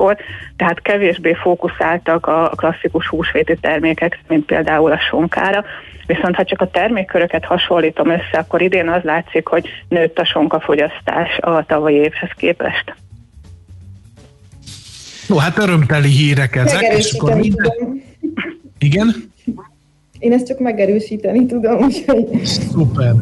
húskor, tehát kevésbé fókuszáltak a klasszikus húsvéti termékek, mint például a sonkára. Viszont ha csak a termékköröket hasonlítom össze, akkor idén az látszik, hogy nőtt a sonkafogyasztás a tavalyi évhez képest. No, hát örömteli hírek ezek. És akkor minden... Igen? Én ezt csak megerősíteni tudom, úgyhogy... Szuper.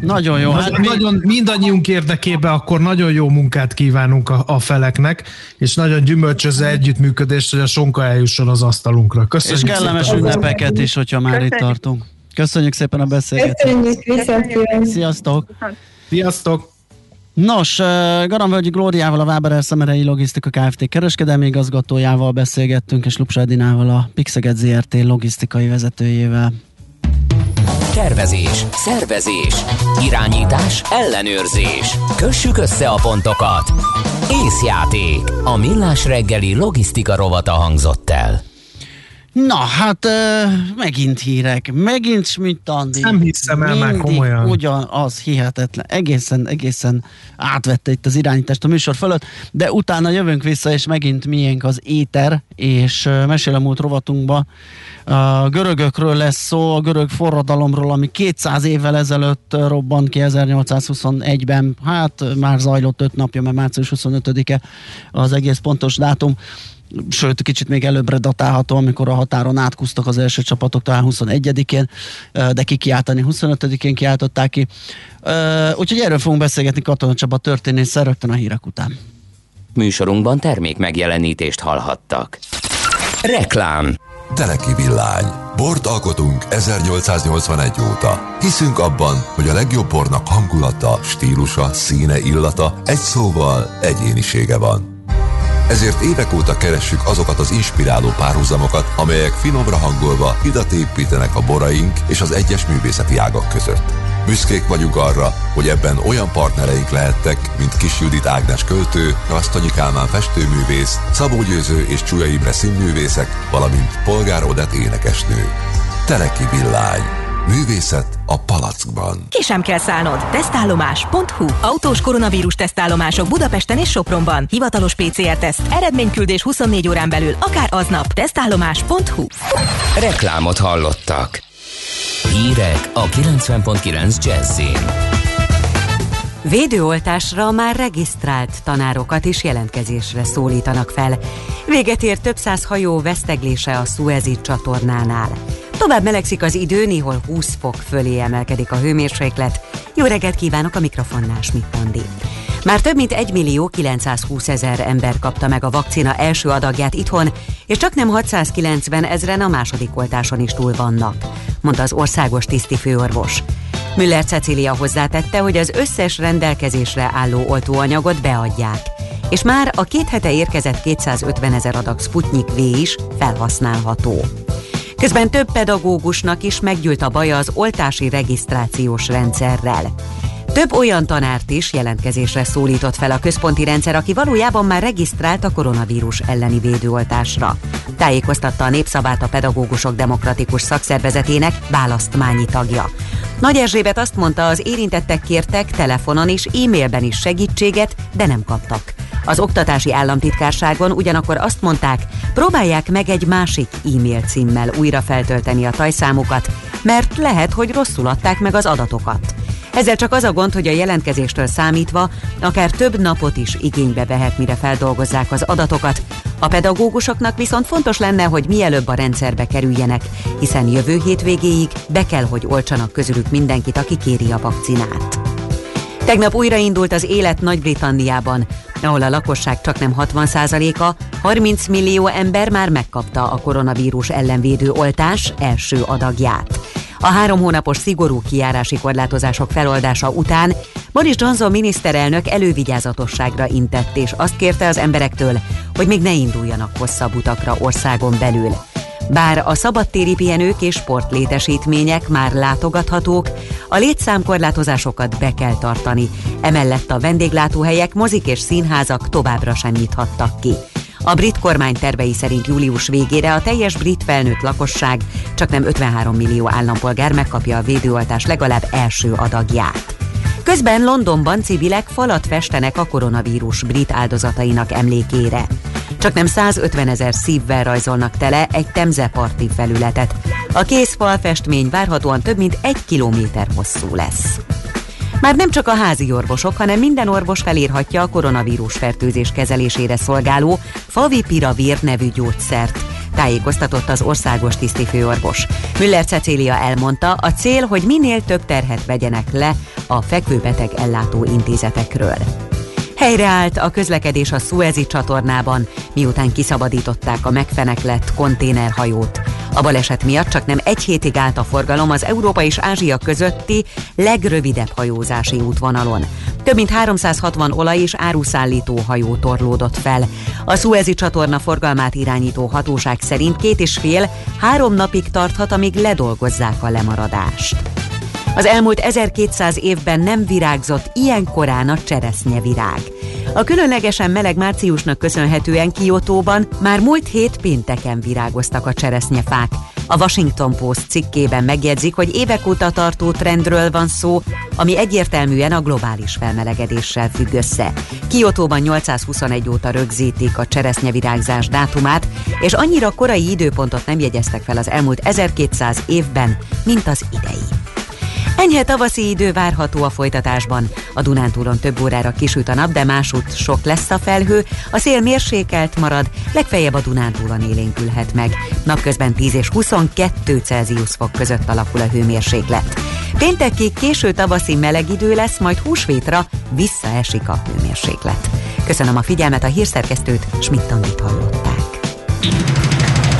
Nagyon jó. Hát nagyon, mindannyiunk érdekében akkor nagyon jó munkát kívánunk a, a feleknek, és nagyon gyümölcsöző együttműködést, hogy a sonka eljusson az asztalunkra. Köszönjük És kellemes szépen. ünnepeket is, hogyha már itt tartunk. Köszönjük szépen a beszélgetést. Köszönjük, viszont Sziasztok! Sziasztok! Nos, Garamvölgyi Glóriával, a Váber Szemerei Logisztika Kft. kereskedelmi igazgatójával beszélgettünk, és Lupsa Edinával, a Pixeget ZRT logisztikai vezetőjével. Tervezés, szervezés, irányítás, ellenőrzés. Kössük össze a pontokat. Észjáték. A millás reggeli logisztika rovata hangzott el. Na, hát megint hírek, megint Schmidt Andi. Nem hiszem el már komolyan. Ugyanaz, hihetetlen. Egészen, egészen átvette itt az irányítást a műsor fölött, de utána jövünk vissza, és megint miénk az éter, és uh, mesélem múlt rovatunkba. A görögökről lesz szó, a görög forradalomról, ami 200 évvel ezelőtt robbant ki 1821-ben, hát már zajlott 5 napja, mert március 25-e az egész pontos dátum sőt, kicsit még előbbre datálható, amikor a határon átkusztak az első csapatok talán 21-én, de kikiáltani 25-én kiáltották ki. Úgyhogy erről fogunk beszélgetni Katona Csaba történész rögtön a hírek után. Műsorunkban termék megjelenítést hallhattak. Reklám Teleki Villány. Bort alkotunk 1881 óta. Hiszünk abban, hogy a legjobb bornak hangulata, stílusa, színe, illata, egy szóval egyénisége van. Ezért évek óta keressük azokat az inspiráló párhuzamokat, amelyek finomra hangolva hidat építenek a boraink és az egyes művészeti ágak között. Büszkék vagyunk arra, hogy ebben olyan partnereink lehettek, mint Kis Judit Ágnes költő, Rasztonyi Kálmán festőművész, Szabó Győző és Csúlya Imre színművészek, valamint Polgár Odett énekesnő. Teleki Villány Művészet a palackban. Ki sem kell szállnod. Tesztállomás.hu Autós koronavírus tesztállomások Budapesten és Sopronban. Hivatalos PCR-teszt. Eredményküldés 24 órán belül, akár aznap. Tesztállomás.hu Reklámot hallottak. Hírek a 90.9 Jazzin. Védőoltásra már regisztrált tanárokat is jelentkezésre szólítanak fel. Véget ér több száz hajó veszteglése a Suezi csatornánál. Tovább melegszik az idő, néhol 20 fok fölé emelkedik a hőmérséklet. Jó reggelt kívánok a mikrofonnál, Schmidt Andi. Már több mint 1 millió 920 ezer ember kapta meg a vakcina első adagját itthon, és csak nem 690 ezeren a második oltáson is túl vannak, mondta az országos tisztifőorvos. Müller Cecília hozzátette, hogy az összes rendelkezésre álló oltóanyagot beadják, és már a két hete érkezett 250 ezer adag Sputnik V is felhasználható. Közben több pedagógusnak is meggyűlt a baja az oltási regisztrációs rendszerrel. Több olyan tanárt is jelentkezésre szólított fel a központi rendszer, aki valójában már regisztrált a koronavírus elleni védőoltásra. Tájékoztatta a Népszabát a Pedagógusok Demokratikus Szakszervezetének választmányi tagja. Nagy Erzsébet azt mondta, az érintettek kértek telefonon és e-mailben is segítséget, de nem kaptak. Az oktatási államtitkárságon ugyanakkor azt mondták, próbálják meg egy másik e-mail címmel újra feltölteni a tajszámukat, mert lehet, hogy rosszul adták meg az adatokat. Ezzel csak az a gond, hogy a jelentkezéstől számítva akár több napot is igénybe vehet, mire feldolgozzák az adatokat. A pedagógusoknak viszont fontos lenne, hogy mielőbb a rendszerbe kerüljenek, hiszen jövő hétvégéig be kell, hogy olcsanak közülük mindenkit, aki kéri a vakcinát. Tegnap újraindult az élet Nagy-Britanniában, ahol a lakosság csak nem 60%-a, 30 millió ember már megkapta a koronavírus ellenvédő oltás első adagját. A három hónapos szigorú kiárási korlátozások feloldása után Boris Johnson miniszterelnök elővigyázatosságra intett, és azt kérte az emberektől, hogy még ne induljanak hosszabb utakra országon belül. Bár a szabadtéri pihenők és sportlétesítmények már látogathatók, a létszámkorlátozásokat be kell tartani. Emellett a vendéglátóhelyek, mozik és színházak továbbra sem nyithattak ki. A brit kormány tervei szerint július végére a teljes brit felnőtt lakosság, csak nem 53 millió állampolgár megkapja a védőoltás legalább első adagját. Közben Londonban civilek falat festenek a koronavírus brit áldozatainak emlékére. Csak nem 150 ezer szívvel rajzolnak tele egy temzeparti felületet. A kész falfestmény várhatóan több mint egy kilométer hosszú lesz. Már nem csak a házi orvosok, hanem minden orvos felírhatja a koronavírus fertőzés kezelésére szolgáló Favipiravir nevű gyógyszert tájékoztatott az országos tisztifőorvos. Müller Cecília elmondta, a cél, hogy minél több terhet vegyenek le a fekvőbeteg ellátó intézetekről. Helyreállt a közlekedés a Suezi csatornában, miután kiszabadították a megfeneklett konténerhajót. A baleset miatt csak nem egy hétig állt a forgalom az Európa és Ázsia közötti legrövidebb hajózási útvonalon. Több mint 360 olaj- és áruszállító hajó torlódott fel. A Suezi csatorna forgalmát irányító hatóság szerint két és fél, három napig tarthat, amíg ledolgozzák a lemaradást. Az elmúlt 1200 évben nem virágzott ilyen korán a cseresznyevirág. A különlegesen meleg márciusnak köszönhetően Kiotóban már múlt hét pénteken virágoztak a cseresznyefák. A Washington Post cikkében megjegyzik, hogy évek óta tartó trendről van szó, ami egyértelműen a globális felmelegedéssel függ össze. Kiotóban 821 óta rögzítik a cseresznyevirágzás dátumát, és annyira korai időpontot nem jegyeztek fel az elmúlt 1200 évben, mint az idei. Enyhe tavaszi idő várható a folytatásban. A Dunántúlon több órára kisüt a nap, de másút sok lesz a felhő, a szél mérsékelt marad, legfeljebb a Dunántúlon élénkülhet meg. Napközben 10 és 22 Celsius fok között alakul a hőmérséklet. Péntekig késő tavaszi meleg idő lesz, majd húsvétra visszaesik a hőmérséklet. Köszönöm a figyelmet, a hírszerkesztőt, Schmidt-Tandit hallották.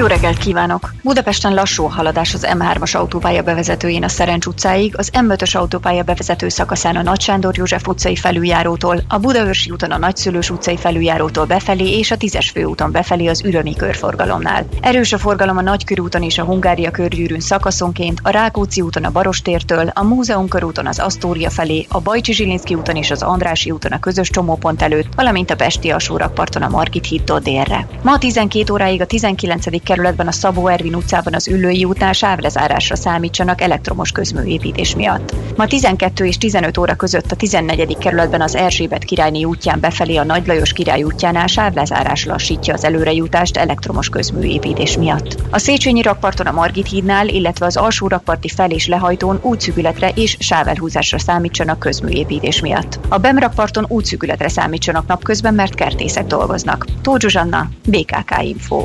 jó reggelt kívánok! Budapesten lassú haladás az M3-as autópálya bevezetőjén a Szerencs utcáig, az M5-ös autópálya bevezető szakaszán a Nagy Sándor József utcai felüljárótól, a Budaörsi úton a Nagyszülős utcai felüljárótól befelé és a 10-es főúton befelé az Ürömi körforgalomnál. Erős a forgalom a Nagykörúton és a Hungária körgyűrűn szakaszonként, a Rákóczi úton a Barostértől, a Múzeum körúton az Asztória felé, a Bajcsi Zsilinszki úton és az Andrási úton a közös csomópont előtt, valamint a Pesti alsórakparton a Margit hídtól délre. Ma 12 óráig a 19 kerületben a Szabó Ervin utcában az Üllői útnál sávlezárásra számítsanak elektromos közműépítés miatt. Ma 12 és 15 óra között a 14. kerületben az Erzsébet királyné útján befelé a Nagy Lajos király útjánál sávlezárás lassítja az előrejutást elektromos közműépítés miatt. A Széchenyi rakparton a Margit hídnál, illetve az alsó rakparti fel- és lehajtón útszűkületre és sávelhúzásra számítsanak közműépítés miatt. A Bemrakparton útszűkületre számítsanak napközben, mert kertészek dolgoznak. Tóth Zsuzsanna, BKK Info.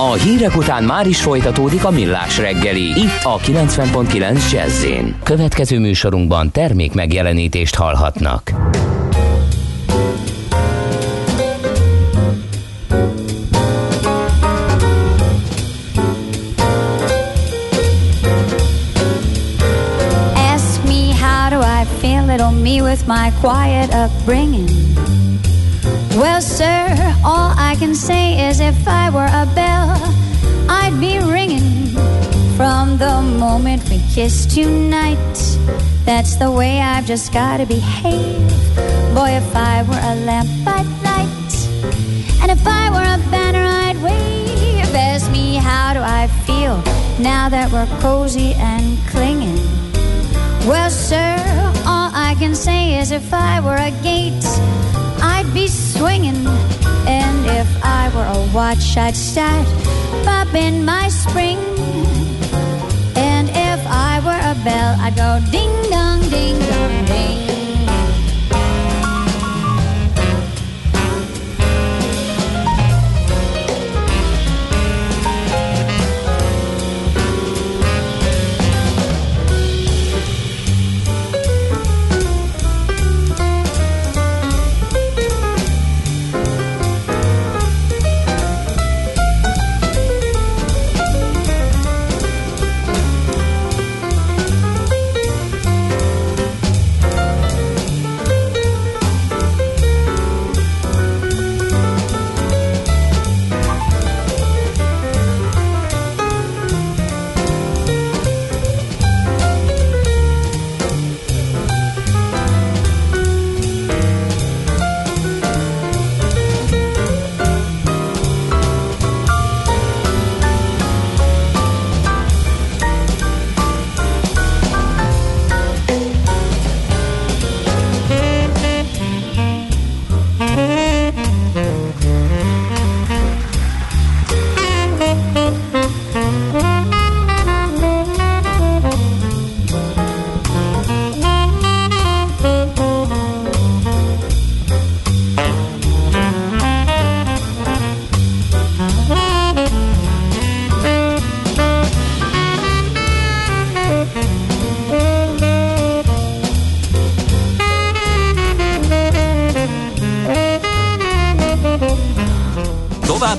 A hírek után már is folytatódik a millás reggeli. Itt a 90.9 jazz Következő műsorunkban termék megjelenítést hallhatnak. Ask me how do I feel, little me with my quiet upbringing. Well, sir, all I can say is if I were a bell, I'd be ringing from the moment we kissed tonight. That's the way I've just gotta behave. Boy, if I were a lamp, I'd light. And if I were a banner, I'd wave. Ask me, how do I feel now that we're cozy and clinging? Well, sir, all I can say is if I were a gate, I'd be swinging. And if I were a watch, I'd start popping my spring. And if I were a bell, I'd go ding dong, ding dong, ding.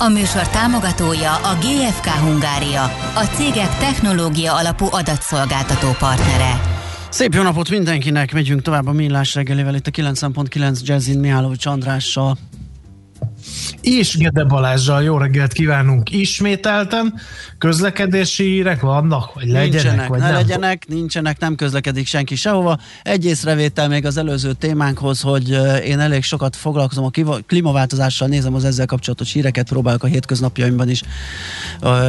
A műsor támogatója a GFK Hungária, a cégek technológia alapú adatszolgáltató partnere. Szép jó napot mindenkinek, megyünk tovább a millás reggelivel itt a 9.9 Jazzin Mihálovics Andrással. És Gede Balázsral jó reggelt kívánunk ismételten. Közlekedési hírek vannak, vagy legyenek, nincsenek, vagy ne nem? legyenek, nincsenek, nem közlekedik senki sehova. Egy észrevétel még az előző témánkhoz, hogy én elég sokat foglalkozom a klímaváltozással, nézem az ezzel kapcsolatos híreket, próbálok a hétköznapjaimban is,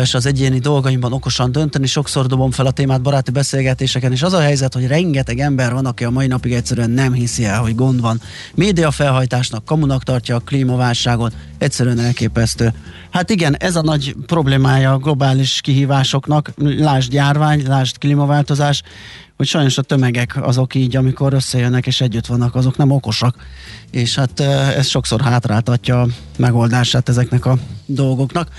és az egyéni dolgaimban okosan dönteni. Sokszor dobom fel a témát baráti beszélgetéseken, és az a helyzet, hogy rengeteg ember van, aki a mai napig egyszerűen nem hiszi el, hogy gond van. Média felhajtásnak, kamunak tartja a klímaválságot, egyszerűen elképesztő. Hát igen, ez a nagy problémája a globális kihívásoknak, lásd járvány, lásd klímaváltozás, hogy sajnos a tömegek azok így, amikor összejönnek és együtt vannak, azok nem okosak, és hát ez sokszor hátráltatja a megoldását ezeknek a dolgoknak,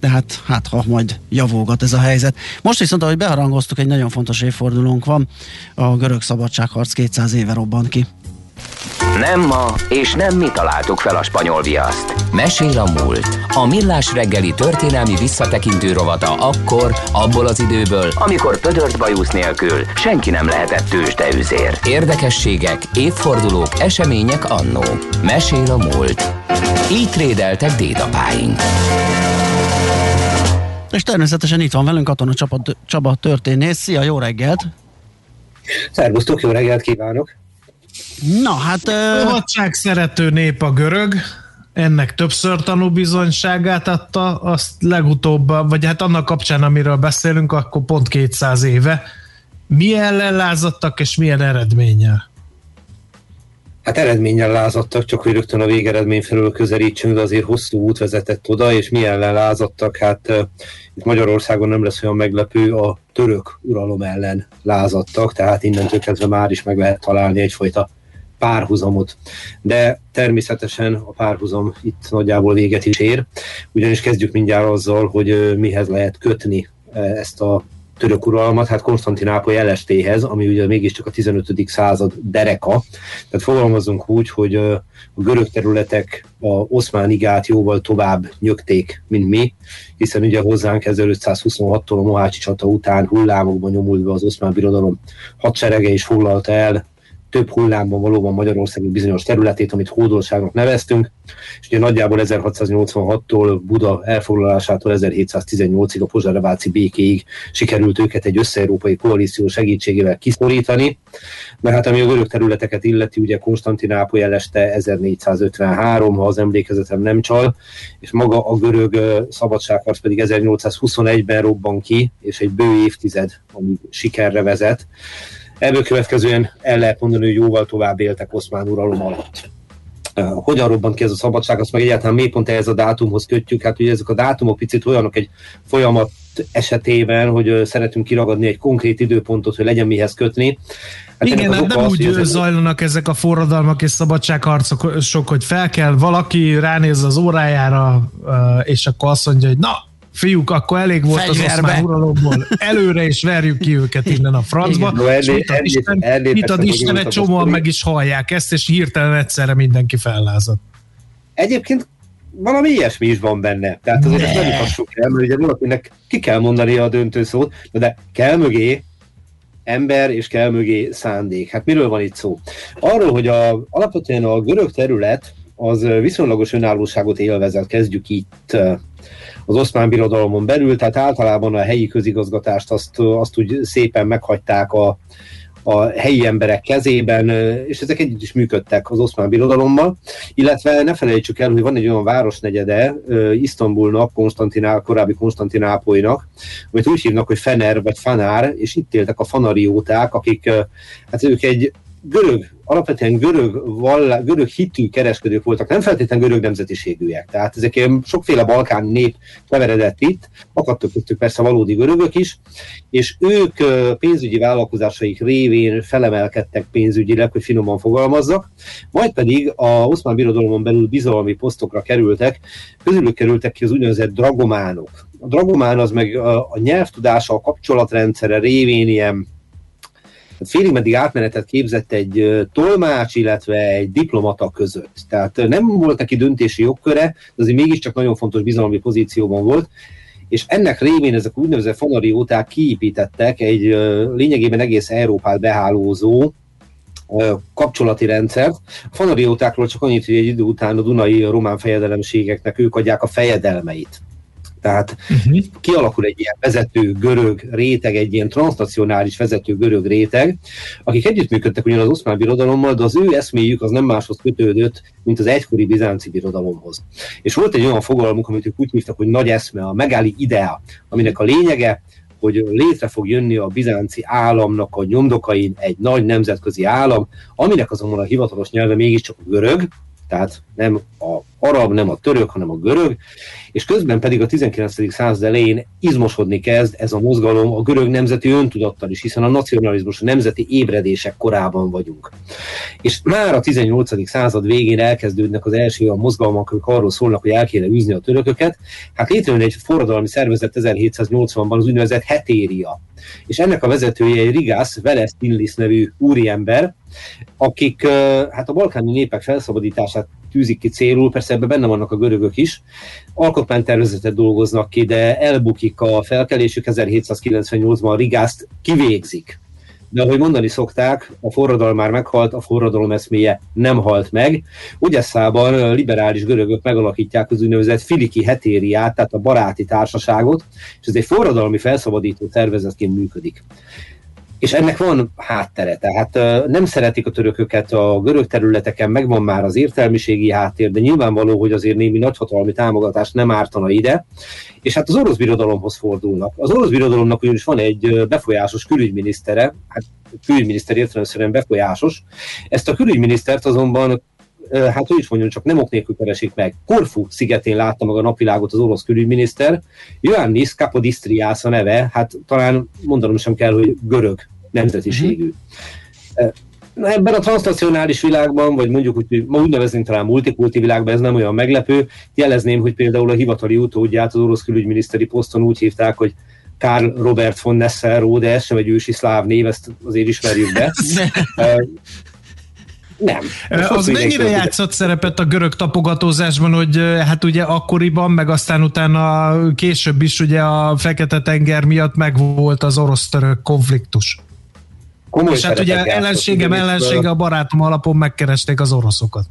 de hát, hát ha majd javulgat ez a helyzet. Most viszont, ahogy beharangoztuk, egy nagyon fontos évfordulónk van, a görög szabadságharc 200 éve robban ki. Nem ma, és nem mi találtuk fel a spanyol viaszt. Mesél a múlt. A millás reggeli történelmi visszatekintő rovata akkor, abból az időből, amikor pödört bajusz nélkül senki nem lehetett tőzsdeüzér. Érdekességek, évfordulók, események annó. Mesél a múlt. Így trédeltek dédapáink. És természetesen itt van velünk Katona Csaba, Csaba történész. Szia, jó reggelt! Szervusztok, jó reggelt kívánok! Na, hát... Szabadság szerető nép a görög, ennek többször tanúbizonyságát adta, azt legutóbb, vagy hát annak kapcsán, amiről beszélünk, akkor pont 200 éve. Milyen lázadtak, és milyen eredménnyel? Hát eredménnyel lázadtak, csak hogy rögtön a végeredmény felől közelítsünk, de azért hosszú út vezetett oda, és milyen lázadtak, hát itt Magyarországon nem lesz olyan meglepő, a török uralom ellen lázadtak, tehát innentől kezdve már is meg lehet találni egyfajta párhuzamot. De természetesen a párhuzam itt nagyjából véget is ér, ugyanis kezdjük mindjárt azzal, hogy mihez lehet kötni ezt a török uralmat, hát Konstantinápoly elestéhez, ami ugye mégiscsak a 15. század dereka. Tehát fogalmazunk úgy, hogy a görög területek a oszmán igát jóval tovább nyögték, mint mi, hiszen ugye hozzánk 1526-tól a Mohácsi csata után hullámokban nyomult be az oszmán birodalom hadserege és foglalta el több hullámban valóban Magyarország bizonyos területét, amit hódoltságnak neveztünk, és ugye nagyjából 1686-tól Buda elfoglalásától 1718-ig a Pozsareváci békéig sikerült őket egy össze-európai koalíció segítségével kiszorítani, mert hát ami a görög területeket illeti, ugye Konstantinápoly eleste 1453, ha az emlékezetem nem csal, és maga a görög szabadságharc pedig 1821-ben robban ki, és egy bő évtized, ami sikerre vezet. Ebből következően el lehet mondani, hogy jóval tovább éltek oszmán uralom alatt. Hogyan robbant ki ez a szabadság, azt meg egyáltalán mi pont ehhez a dátumhoz kötjük. Hát ugye ezek a dátumok picit olyanok egy folyamat esetében, hogy szeretünk kiragadni egy konkrét időpontot, hogy legyen mihez kötni. Hát Igen, nem, nem úgy ezek... zajlanak ezek a forradalmak és szabadságharcok, sok, hogy fel kell valaki, ránéz az órájára, és akkor azt mondja, hogy na, fiúk, akkor elég volt Fegyverbe. az oszmán uralomból. Előre is verjük ki őket innen a francba. No, ellé, mit ad Isten, ellé, mit ad Isten egy csomóan meg is hallják ezt, és hirtelen egyszerre mindenki fellázad. Egyébként valami ilyesmi is van benne. Tehát azért ezt nem utassuk el, mert ugye valakinek ki kell mondani a döntő szót, de kell mögé ember és kell mögé szándék. Hát miről van itt szó? Arról, hogy a, alapvetően a görög terület az viszonylagos önállóságot élvezett, kezdjük itt az oszmán birodalomon belül, tehát általában a helyi közigazgatást azt, azt úgy szépen meghagyták a, a helyi emberek kezében, és ezek együtt is működtek az oszmán birodalommal, illetve ne felejtsük el, hogy van egy olyan városnegyede Isztambulnak, Konstantinál, korábbi Konstantinápolynak, amit úgy hívnak, hogy Fener vagy Fanár, és itt éltek a fanarióták, akik, hát ők egy görög alapvetően görög, vallá, görög hitű kereskedők voltak, nem feltétlenül görög nemzetiségűek. Tehát ezek ilyen sokféle balkán nép keveredett itt, akadtak köztük persze valódi görögök is, és ők pénzügyi vállalkozásaik révén felemelkedtek pénzügyileg, hogy finoman fogalmazzak, majd pedig a Oszmán Birodalomon belül bizalmi posztokra kerültek, közülük kerültek ki az úgynevezett dragománok. A dragomán az meg a, nyelvtudása, a kapcsolatrendszere révén ilyen félig meddig átmenetet képzett egy tolmács, illetve egy diplomata között. Tehát nem volt neki döntési jogköre, de azért mégiscsak nagyon fontos bizalmi pozícióban volt, és ennek révén ezek úgynevezett fanarióták kiépítettek egy lényegében egész Európát behálózó kapcsolati rendszert. A fanariótákról csak annyit, hogy egy idő után a Dunai román fejedelemségeknek ők adják a fejedelmeit. Tehát uh-huh. kialakul egy ilyen vezető görög réteg, egy ilyen transnacionális vezető görög réteg, akik együttműködtek ugyan az oszmán birodalommal, de az ő eszméjük az nem máshoz kötődött, mint az egykori bizánci birodalomhoz. És volt egy olyan fogalmuk, amit ők úgy hívtak, hogy nagy eszme, a megáli idea, aminek a lényege, hogy létre fog jönni a bizánci államnak a nyomdokain egy nagy nemzetközi állam, aminek azonban a hivatalos nyelve mégiscsak a görög, tehát nem a arab, nem a török, hanem a görög, és közben pedig a 19. század elején izmosodni kezd ez a mozgalom a görög nemzeti öntudattal is, hiszen a nacionalizmus, a nemzeti ébredések korában vagyunk. És már a 18. század végén elkezdődnek az első a mozgalmak, amik arról szólnak, hogy el kéne űzni a törököket. Hát létrejön egy forradalmi szervezet 1780-ban, az úgynevezett hetéria. És ennek a vezetője egy Rigász Veles Tinlis nevű úriember, akik hát a balkáni népek felszabadítását tűzik ki célul, persze ebben benne vannak a görögök is, alkotmánytervezetet dolgoznak ki, de elbukik a felkelésük, 1798-ban Rigást kivégzik. De ahogy mondani szokták, a forradalom már meghalt, a forradalom eszméje nem halt meg. Ugyeszában liberális görögök megalakítják az úgynevezett Filiki hetériát, tehát a baráti társaságot, és ez egy forradalmi felszabadító szervezetként működik és ennek van háttere, tehát nem szeretik a törököket a görög területeken, megvan már az értelmiségi háttér, de nyilvánvaló, hogy azért némi nagyhatalmi támogatás nem ártana ide, és hát az orosz birodalomhoz fordulnak. Az orosz birodalomnak ugyanis van egy befolyásos külügyminisztere, hát külügyminiszter értelemszerűen befolyásos, ezt a külügyminisztert azonban hát hogy is mondjam, csak nem ok nélkül keresik meg. Korfu szigetén látta meg a napvilágot az orosz külügyminiszter, Ioannis Kapodistriász a neve, hát talán mondanom sem kell, hogy görög nemzetiségű. Mm-hmm. Na, ebben a transnacionális világban, vagy mondjuk úgy, ma úgy neveznénk talán multikulti világban, ez nem olyan meglepő. Jelezném, hogy például a hivatali utódját az orosz külügyminiszteri poszton úgy hívták, hogy Karl Robert von Nesselrode, de ez sem egy ősi szláv név, ezt azért ismerjük be. Nem. Az mennyire játszott szerepet a görög tapogatózásban, hogy hát ugye akkoriban, meg aztán utána később is ugye a Fekete-tenger miatt megvolt az orosz-török konfliktus? Komoly és hát ugye ellenségem ellensége a barátom alapon megkeresték az oroszokat.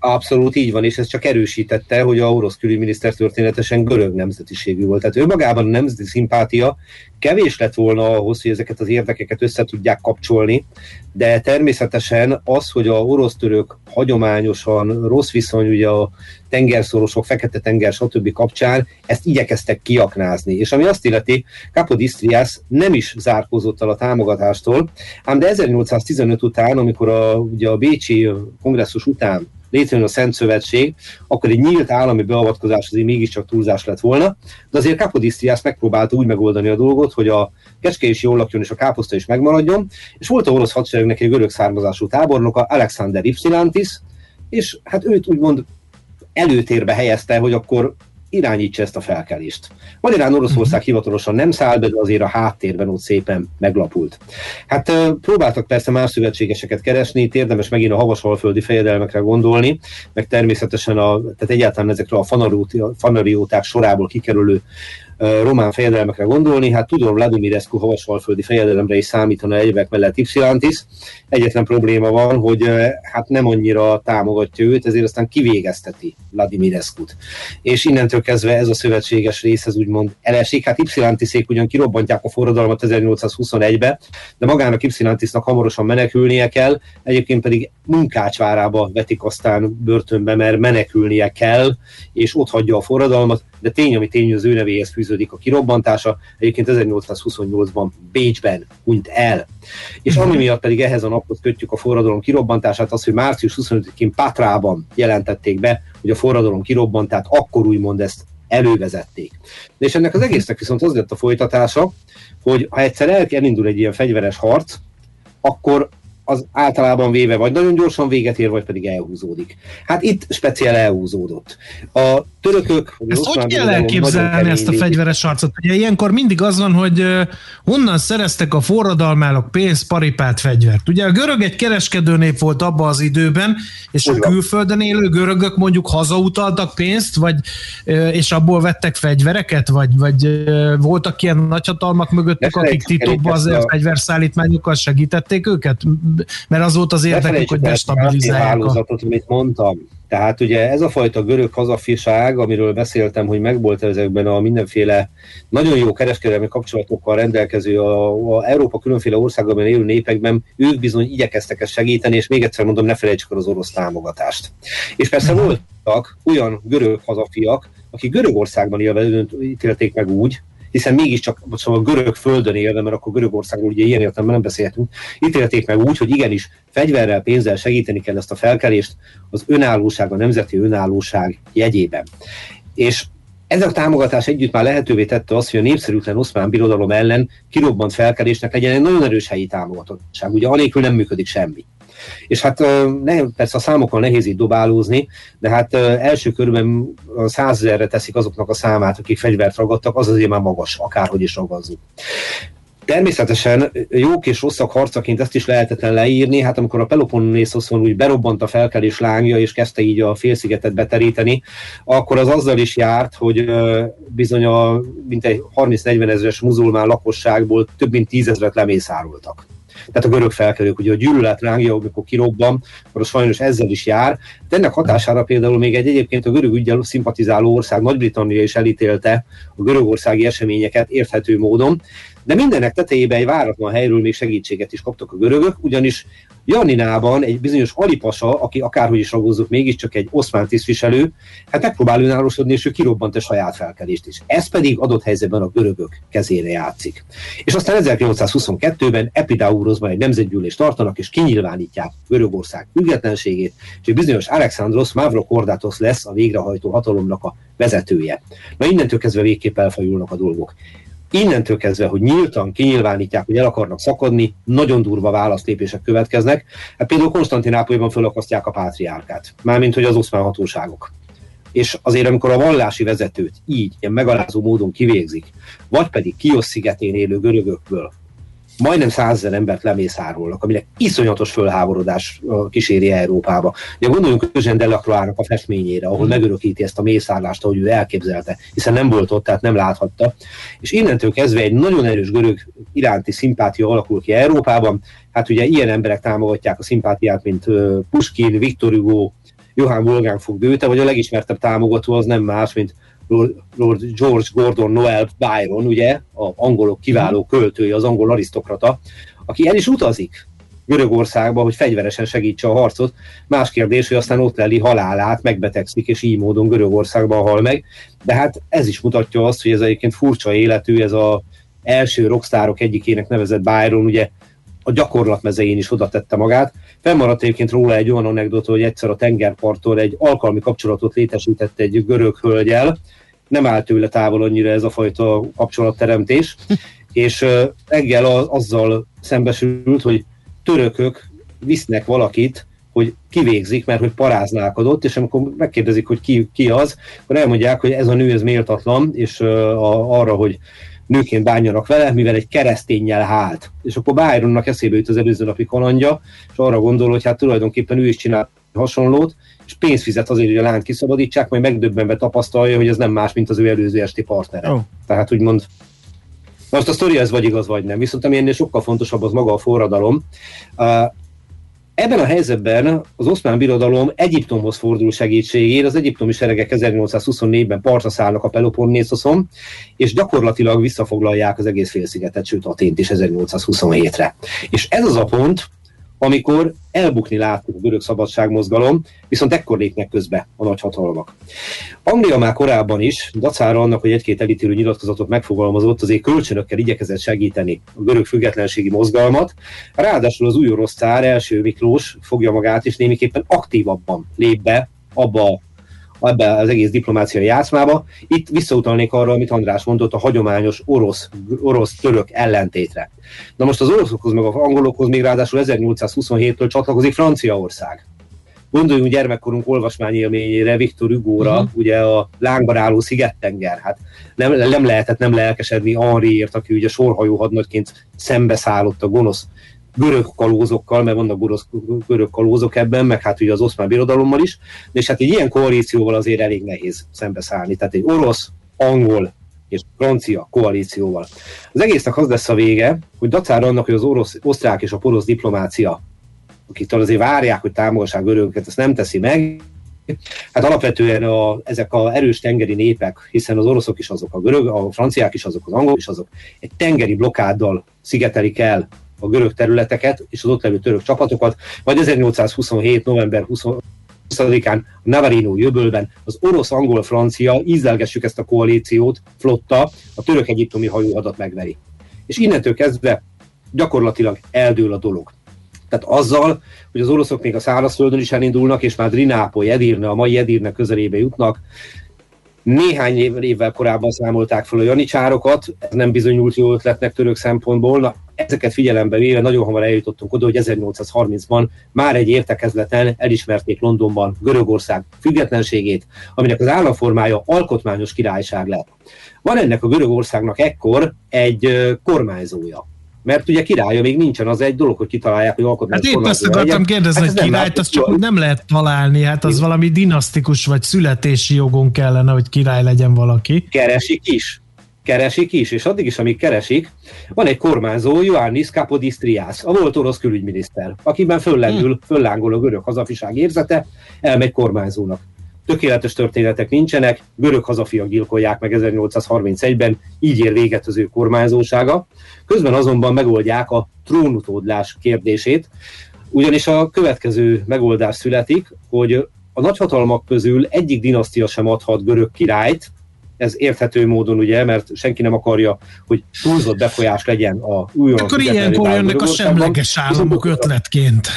Abszolút így van, és ez csak erősítette, hogy a orosz külügyminiszter történetesen görög nemzetiségű volt. Tehát ő magában a nemzeti szimpátia kevés lett volna ahhoz, hogy ezeket az érdekeket össze tudják kapcsolni, de természetesen az, hogy a orosz-török hagyományosan rossz viszony, ugye a tengerszorosok, Fekete-tenger, stb. kapcsán, ezt igyekeztek kiaknázni. És ami azt illeti, Kapodistrias nem is zárkózott el a támogatástól, ám de 1815 után, amikor a, ugye a Bécsi kongresszus után létrejön a Szent Szövetség, akkor egy nyílt állami beavatkozás azért mégiscsak túlzás lett volna, de azért Kapodistrias megpróbálta úgy megoldani a dolgot, hogy a kecske is jól lakjon, és a káposzta is megmaradjon, és volt a orosz hadseregnek egy görög származású tábornoka, Alexander Ypsilantis, és hát őt úgymond előtérbe helyezte, hogy akkor irányítsa ezt a felkelést. Magyarán Oroszország mhm. hivatalosan nem száll be, de azért a háttérben ott szépen meglapult. Hát próbáltak persze más szövetségeseket keresni, itt érdemes megint a havasalföldi fejedelmekre gondolni, meg természetesen a, tehát egyáltalán ezekre a fanarióták sorából kikerülő román fejedelmekre gondolni, hát tudom, Vladimirescu havasalföldi fejedelemre is számítana egyebek mellett Ypsilantis. Egyetlen probléma van, hogy hát nem annyira támogatja őt, ezért aztán kivégezteti Vladimirescu-t. És innentől kezdve ez a szövetséges rész, ez úgymond elesik. Hát Ypsilantiszék ugyan kirobbantják a forradalmat 1821-be, de magának Ypsilantisnak hamarosan menekülnie kell, egyébként pedig munkácsvárába vetik aztán börtönbe, mert menekülnie kell, és ott hagyja a forradalmat, de tény, ami tény, az ő nevéhez fűződik a kirobbantása, egyébként 1828-ban Bécsben hunyt el. És ami miatt pedig ehhez a naphoz kötjük a forradalom kirobbantását, az, hogy március 25-én Patrában jelentették be, hogy a forradalom kirobbant, tehát akkor úgymond ezt elővezették. És ennek az egésznek viszont az lett a folytatása, hogy ha egyszer elindul egy ilyen fegyveres harc, akkor az általában véve vagy nagyon gyorsan véget ér, vagy pedig elhúzódik. Hát itt speciál elhúzódott. A törökök... Ezt hogy kell elképzelni ezt a fegyveres harcot? Ugye ilyenkor mindig az van, hogy honnan szereztek a forradalmálok pénzt, paripát, fegyvert. Ugye a görög egy kereskedő nép volt abban az időben, és Úgy a külföldön élő görögök mondjuk hazautaltak pénzt, vagy, és abból vettek fegyvereket, vagy, vagy voltak ilyen nagyhatalmak mögöttük, akik titokban azért a... fegyverszállítmányokkal segítették őket? Mert az volt az érdekük, hogy destabilizálják. A... amit mondtam, tehát ugye ez a fajta görög hazafiság, amiről beszéltem, hogy megvolt ezekben a mindenféle nagyon jó kereskedelmi kapcsolatokkal rendelkező a, a Európa különféle országokban élő népekben, ők bizony igyekeztek ezt segíteni, és még egyszer mondom, ne felejtsük el az orosz támogatást. És persze mhm. voltak olyan görög hazafiak, akik Görögországban élve ítélték meg úgy, hiszen mégiscsak szóval a görög földön élve, mert akkor Görögországról ugye ilyen értelemben nem beszélhetünk, ítélték meg úgy, hogy igenis fegyverrel, pénzzel segíteni kell ezt a felkelést az önállóság, a nemzeti önállóság jegyében. És ez a támogatás együtt már lehetővé tette azt, hogy a népszerűtlen oszmán birodalom ellen kirobbant felkelésnek legyen egy nagyon erős helyi támogatottság. Ugye anélkül nem működik semmi. És hát ne, persze a számokkal nehéz így dobálózni, de hát első körben százezerre teszik azoknak a számát, akik fegyvert ragadtak, az azért már magas, akárhogy is ragazzuk. Természetesen jók és rosszak harcaként ezt is lehetetlen leírni, hát amikor a Peloponnésoszon úgy berobbant a felkelés lángja, és kezdte így a félszigetet beteríteni, akkor az azzal is járt, hogy bizony a mintegy 30-40 ezeres muzulmán lakosságból több mint tízezret lemészároltak tehát a görög felkelők, ugye a gyűlölet rángja, amikor kirobban, akkor az sajnos ezzel is jár. De ennek hatására például még egy egyébként a görög ügyel szimpatizáló ország, Nagy-Britannia is elítélte a görögországi eseményeket érthető módon, de mindennek tetejében egy váratlan helyről még segítséget is kaptak a görögök, ugyanis Janinában egy bizonyos alipasa, aki akárhogy is ragozzuk, mégiscsak egy oszmán tisztviselő, hát megpróbál önállósodni, és ő kirobbant a saját felkelést is. Ez pedig adott helyzetben a görögök kezére játszik. És aztán 1822-ben Epidaurosban egy nemzetgyűlést tartanak, és kinyilvánítják Görögország függetlenségét, és egy bizonyos Alexandros Mavrokordatos lesz a végrehajtó hatalomnak a vezetője. Na innentől kezdve végképp elfajulnak a dolgok innentől kezdve, hogy nyíltan kinyilvánítják, hogy el akarnak szakadni, nagyon durva válaszlépések következnek. Hát például Konstantinápolyban fölakasztják a pátriárkát, mármint hogy az oszmán hatóságok. És azért, amikor a vallási vezetőt így, ilyen megalázó módon kivégzik, vagy pedig Kiosz szigetén élő görögökből majdnem százezer embert lemészárolnak, aminek iszonyatos fölháborodás kíséri Európába. Ugye gondoljunk Eugène Delacroix-nak a festményére, ahol mm. megörökíti ezt a mészárlást, ahogy ő elképzelte, hiszen nem volt ott, tehát nem láthatta. És innentől kezdve egy nagyon erős görög iránti szimpátia alakul ki Európában. Hát ugye ilyen emberek támogatják a szimpátiát, mint Puskin, Viktor Hugo, Johann Wolfgang von Goethe, vagy a legismertebb támogató az nem más, mint Lord George Gordon Noel Byron, ugye, a angolok kiváló költője, az angol arisztokrata, aki el is utazik Görögországba, hogy fegyveresen segítse a harcot. Más kérdés, hogy aztán ott leli halálát, megbetegszik, és így módon Görögországban hal meg. De hát ez is mutatja azt, hogy ez egyébként furcsa életű, ez a első rockstárok egyikének nevezett Byron, ugye a gyakorlat mezején is oda tette magát. Fennmaradt egyébként róla egy olyan anekdota, hogy egyszer a tengerparttól egy alkalmi kapcsolatot létesített egy görög hölgyel, nem áll tőle távol annyira ez a fajta kapcsolatteremtés, és reggel azzal szembesült, hogy törökök visznek valakit, hogy kivégzik, mert hogy paráználkodott, és amikor megkérdezik, hogy ki, ki az, akkor elmondják, hogy ez a nő ez méltatlan, és uh, a, arra, hogy nőként bánjanak vele, mivel egy keresztényel hált. És akkor Byronnak eszébe jut az előző napi kalandja, és arra gondol, hogy hát tulajdonképpen ő is csinál hasonlót, és pénzt fizet azért, hogy a lányt kiszabadítsák, majd megdöbbenve tapasztalja, hogy ez nem más, mint az ő előző esti partnere. Oh. Tehát úgymond most a sztori ez vagy igaz, vagy nem. Viszont ami ennél sokkal fontosabb, az maga a forradalom. Ebben a helyzetben az oszmán birodalom Egyiptomhoz fordul segítségére, az egyiptomi seregek 1824-ben partra szállnak a Peloponnészoszon, és gyakorlatilag visszafoglalják az egész félszigetet, sőt Atént is 1827-re. És ez az a pont, amikor elbukni látszik a görög szabadságmozgalom, viszont ekkor lépnek közbe a nagyhatalmak. Anglia már korábban is, dacára annak, hogy egy-két elítélő nyilatkozatot megfogalmazott, azért kölcsönökkel igyekezett segíteni a görög függetlenségi mozgalmat. Ráadásul az új orosz első Miklós fogja magát, és némiképpen aktívabban lép be abba ebbe az egész diplomáciai játszmába. Itt visszautalnék arra, amit András mondott, a hagyományos orosz, orosz-török ellentétre. Na most az oroszokhoz, meg az angolokhoz még ráadásul 1827-től csatlakozik Franciaország. Gondoljunk gyermekkorunk olvasmányélményére, Viktor Hugo-ra, uh-huh. ugye a lángban álló Szigettenger. Hát nem, nem lehetett nem lelkesedni Henriért, aki ugye sorhajó hadnagyként szembeszállott a gonosz görög kalózokkal, mert vannak görög, görög kalózok ebben, meg hát ugye az oszmán birodalommal is, és hát egy ilyen koalícióval azért elég nehéz szembeszállni. Tehát egy orosz, angol és francia koalícióval. Az egésznek az lesz a vége, hogy dacára annak, hogy az orosz, osztrák és a porosz diplomácia, akiktől azért várják, hogy támogassák görögöket, ezt nem teszi meg, Hát alapvetően a, ezek a erős tengeri népek, hiszen az oroszok is azok, a görög, a franciák is azok, az angolok is azok, egy tengeri blokkáddal szigetelik el a görög területeket és az ott levő török csapatokat, vagy 1827. november 20 20-án a Navarino jövőben az orosz-angol-francia, ízlelgessük ezt a koalíciót, flotta, a török-egyiptomi hajóhadat megveri. És innentől kezdve gyakorlatilag eldől a dolog. Tehát azzal, hogy az oroszok még a szárazföldön is elindulnak, és már Drinápoly, Edirne, a mai Edirne közelébe jutnak, néhány évvel korábban számolták fel a janicsárokat, ez nem bizonyult jó ötletnek török szempontból, na, ezeket figyelembe véve nagyon hamar eljutottunk oda, hogy 1830-ban már egy értekezleten elismerték Londonban Görögország függetlenségét, aminek az államformája alkotmányos királyság lett. Van ennek a Görögországnak ekkor egy kormányzója, mert ugye királya még nincsen, az egy dolog, hogy kitalálják, hogy alkotmányos Hát épp ezt akartam kérdezni, hát hogy királyt azt csak nem lehet találni, hát az valami dinasztikus vagy születési jogon kellene, hogy király legyen valaki. Keresik is keresik is, és addig is, amíg keresik, van egy kormányzó, Ioannis Kapodistriász, a volt orosz külügyminiszter, akiben föllendül, hm. föllángol a görög hazafiság érzete, elmegy kormányzónak. Tökéletes történetek nincsenek, görög hazafiak gyilkolják meg 1831-ben, így ér véget az ő kormányzósága. Közben azonban megoldják a trónutódlás kérdését, ugyanis a következő megoldás születik, hogy a nagyhatalmak közül egyik dinasztia sem adhat görög királyt, ez érthető módon, ugye, mert senki nem akarja, hogy túlzott befolyás legyen a újonnan Akkor ilyenkor jönnek a semleges államok ötletként.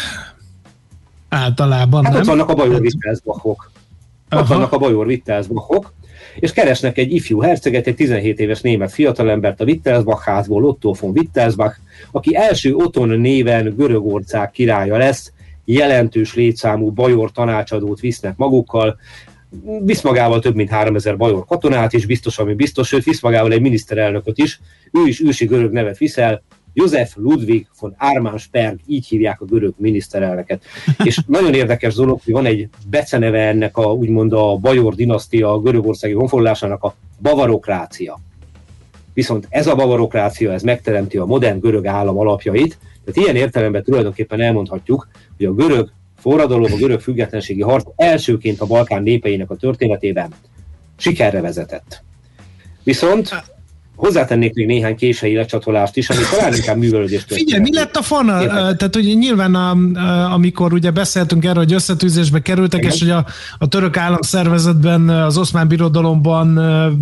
Általában, hát nem? ott vannak a bajor Ott vannak a bajor Wittelsbachok, és keresnek egy ifjú herceget, egy 17 éves német fiatalembert a Wittelsbach házból, Otto von Wittelsbach, aki első Oton néven Görögország királya lesz, jelentős létszámú bajor tanácsadót visznek magukkal, visz magával több mint 3000 bajor katonát, és biztos, ami biztos, sőt, visz magával egy miniszterelnököt is, ő is ősi görög nevet viszel, József Ludwig von Armansperg, így hívják a görög miniszterelnöket. És nagyon érdekes dolog, hogy van egy beceneve ennek a, úgymond a Bajor dinasztia, a görögországi honfoglalásának a bavarokrácia. Viszont ez a bavarokrácia, ez megteremti a modern görög állam alapjait, tehát ilyen értelemben tulajdonképpen elmondhatjuk, hogy a görög forradalom, a görög függetlenségi harc elsőként a Balkán népeinek a történetében sikerre vezetett. Viszont hozzátennék még néhány késői lecsatolást is, ami talán inkább művelődést Figyelj, mi lett a fana? Tehát hogy nyilván a, a, amikor ugye beszéltünk erről, hogy összetűzésbe kerültek, Igen. és hogy a, a török államszervezetben, az oszmán birodalomban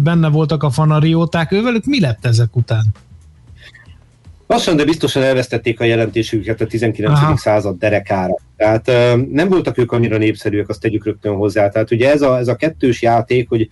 benne voltak a fanarióták, ővelük mi lett ezek után? Lassan, de biztosan elvesztették a jelentésüket a 19. Aha. század derekára. Tehát nem voltak ők annyira népszerűek, azt tegyük rögtön hozzá. Tehát ugye ez a, ez a kettős játék, hogy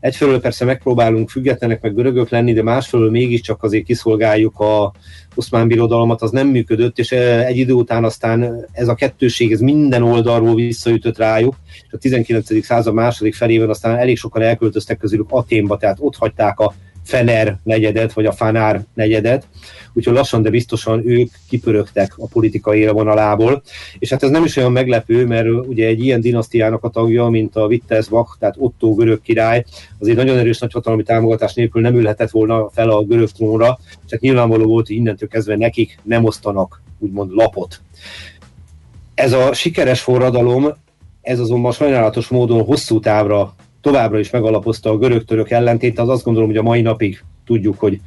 egyfelől persze megpróbálunk függetlenek meg görögök lenni, de másfelől mégiscsak azért kiszolgáljuk a oszmán birodalmat, az nem működött, és egy idő után aztán ez a kettőség, ez minden oldalról visszaütött rájuk, és a 19. század második felében aztán elég sokan elköltöztek közülük Aténba, tehát ott hagyták a Fener negyedet, vagy a Fanár negyedet, úgyhogy lassan, de biztosan ők kipörögtek a politikai élvonalából, és hát ez nem is olyan meglepő, mert ugye egy ilyen dinasztiának a tagja, mint a Wittelsbach, tehát Otto görög király, az egy nagyon erős nagyhatalmi támogatás nélkül nem ülhetett volna fel a görög trónra, csak nyilvánvaló volt, hogy innentől kezdve nekik nem osztanak úgymond lapot. Ez a sikeres forradalom, ez azonban sajnálatos módon hosszú távra továbbra is megalapozta a görög-török ellentét, az azt gondolom, hogy a mai napig tudjuk, hogy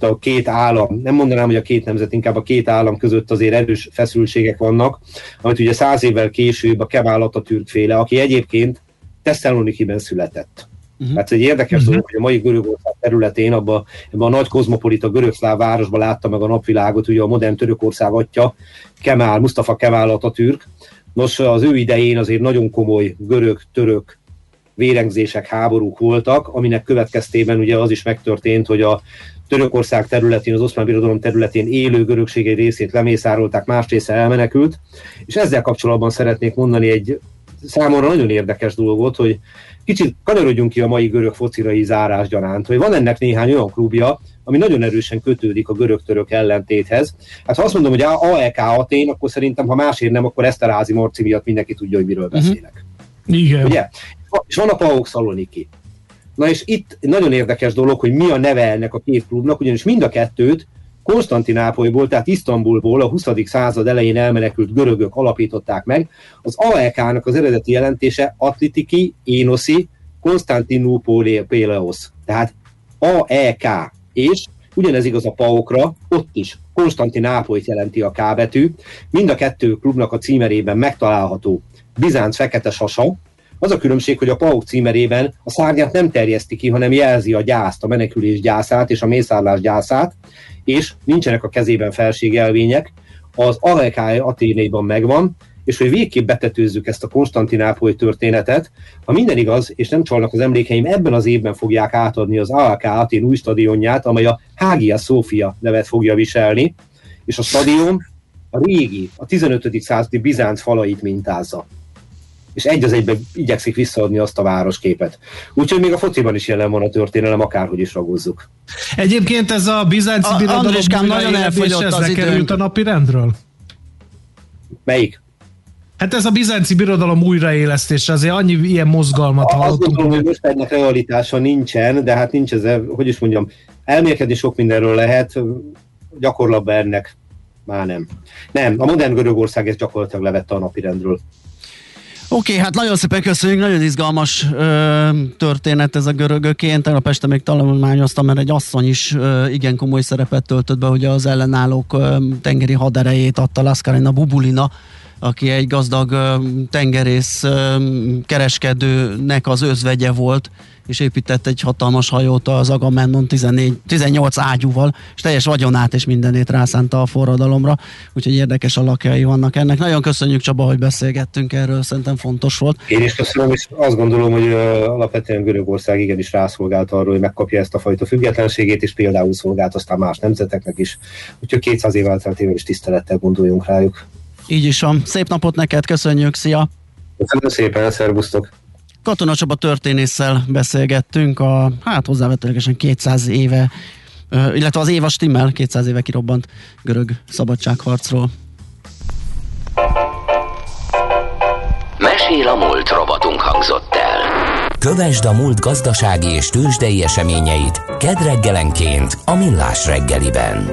a két állam, nem mondanám, hogy a két nemzet, inkább a két állam között azért erős feszültségek vannak, amit ugye száz évvel később a Kemal Atatürk féle, aki egyébként Tesszalonikiben született. Uh-huh. Hát egy érdekes uh-huh. dolog, hogy a mai Görögország területén, abban abba a nagy kozmopolita görögszláv városban látta meg a napvilágot, ugye a modern Törökország atya, Kemal, Mustafa Kemal Atatürk. Nos, az ő idején azért nagyon komoly görög-török vérengzések, háborúk voltak, aminek következtében ugye az is megtörtént, hogy a Törökország területén, az oszmán birodalom területén élő görögség egy részét lemészárolták, más része elmenekült, és ezzel kapcsolatban szeretnék mondani egy számomra nagyon érdekes dolgot, hogy kicsit kanyarodjunk ki a mai görög focirai zárás gyanánt, hogy van ennek néhány olyan klubja, ami nagyon erősen kötődik a görög-török ellentéthez. Hát ha azt mondom, hogy AEK Atén, akkor szerintem, ha másért nem, akkor Eszterázi Marci miatt mindenki tudja, hogy miről mhm. beszélek. Uh-huh. Igen. Ugye? És van a PAOK Szaloniki. Na és itt nagyon érdekes dolog, hogy mi a neve ennek a két klubnak, ugyanis mind a kettőt Konstantinápolyból, tehát Isztambulból a 20. század elején elmenekült görögök alapították meg. Az AEK-nak az eredeti jelentése Atlitiki Énoszi Konstantinopóleos, tehát AEK, és ugyanez igaz a PAOK-ra, ott is Konstantinápolyt jelenti a K betű. Mind a kettő klubnak a címerében megtalálható Bizánc fekete sasa, az a különbség, hogy a PAOK címerében a szárnyát nem terjeszti ki, hanem jelzi a gyászt, a menekülés gyászát és a mészárlás gyászát, és nincsenek a kezében felségelvények, az Alekály Aténéban megvan, és hogy végképp betetőzzük ezt a Konstantinápoly történetet, ha minden igaz, és nem csalnak az emlékeim, ebben az évben fogják átadni az ALK Atén új stadionját, amely a Hagia Sofia nevet fogja viselni, és a stadion a régi, a 15. századi Bizánc falait mintázza és egy az egyben igyekszik visszaadni azt a városképet. Úgyhogy még a fociban is jelen van a történelem, akárhogy is ragozzuk. Egyébként ez a bizánci a, birodalom nagyon elfogyott az került a napi rendről? Melyik? Hát ez a bizánci birodalom újraélesztése, azért annyi ilyen mozgalmat hallottunk. Azt gondolom, hogy most ennek realitása nincsen, de hát nincs ez, hogy is mondjam, elmélkedni sok mindenről lehet, gyakorlatban ennek már nem. Nem, a modern Görögország ezt gyakorlatilag levette a napirendről. Oké, okay, hát nagyon szépen köszönjük, nagyon izgalmas ö, történet ez a görögöké. Én tegnap este még tanulmányoztam, mert egy asszony is ö, igen komoly szerepet töltött be, hogy az ellenállók ö, tengeri haderejét adta Lascarina Bubulina, aki egy gazdag tengerész kereskedőnek az özvegye volt, és épített egy hatalmas hajót az Agamemnon 14, 18 ágyúval, és teljes vagyonát és mindenét rászánta a forradalomra, úgyhogy érdekes alakjai vannak ennek. Nagyon köszönjük Csaba, hogy beszélgettünk erről, szerintem fontos volt. Én is köszönöm, és azt gondolom, hogy alapvetően Görögország igenis rászolgált arról, hogy megkapja ezt a fajta függetlenségét, és például szolgált aztán más nemzeteknek is. Úgyhogy 200 év is tisztelettel gondoljunk rájuk. Így is van. Szép napot neked, köszönjük, szia! Köszönöm szépen, szervusztok! Katona Csaba történésszel beszélgettünk a, hát hozzávetőlegesen 200 éve, illetve az éva stimmel 200 éve kirobbant görög szabadságharcról. Mesél a múlt robotunk hangzott el. Kövesd a múlt gazdasági és tőzsdei eseményeit kedd reggelenként a Millás reggeliben.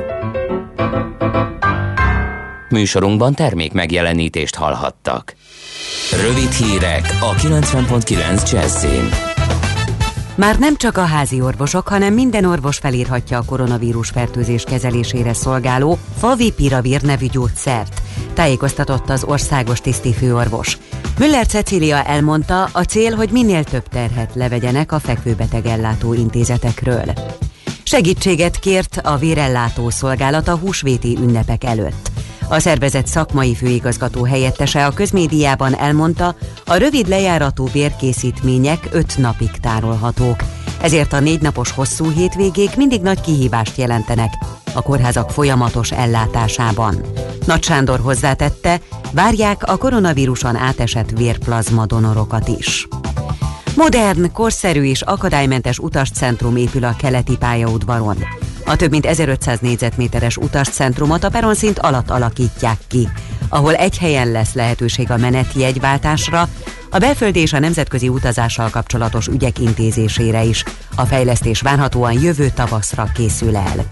Műsorunkban termék megjelenítést hallhattak. Rövid hírek a 90.9 Jazzin. Már nem csak a házi orvosok, hanem minden orvos felírhatja a koronavírus fertőzés kezelésére szolgáló Favipiravir nevű gyógyszert, tájékoztatott az országos tisztifőorvos. Müller Cecília elmondta, a cél, hogy minél több terhet levegyenek a fekvőbeteg ellátó intézetekről. Segítséget kért a vérellátó szolgálat a húsvéti ünnepek előtt. A szervezet szakmai főigazgató helyettese a közmédiában elmondta, a rövid lejáratú vérkészítmények öt napig tárolhatók. Ezért a négy napos hosszú hétvégék mindig nagy kihívást jelentenek a kórházak folyamatos ellátásában. Nagy Sándor hozzátette, várják a koronavíruson átesett vérplazma donorokat is. Modern, korszerű és akadálymentes utascentrum épül a keleti pályaudvaron. A több mint 1500 négyzetméteres utascentrumot a peronszint alatt alakítják ki, ahol egy helyen lesz lehetőség a meneti jegyváltásra, a belföldi és a nemzetközi utazással kapcsolatos ügyek intézésére is. A fejlesztés várhatóan jövő tavaszra készül el.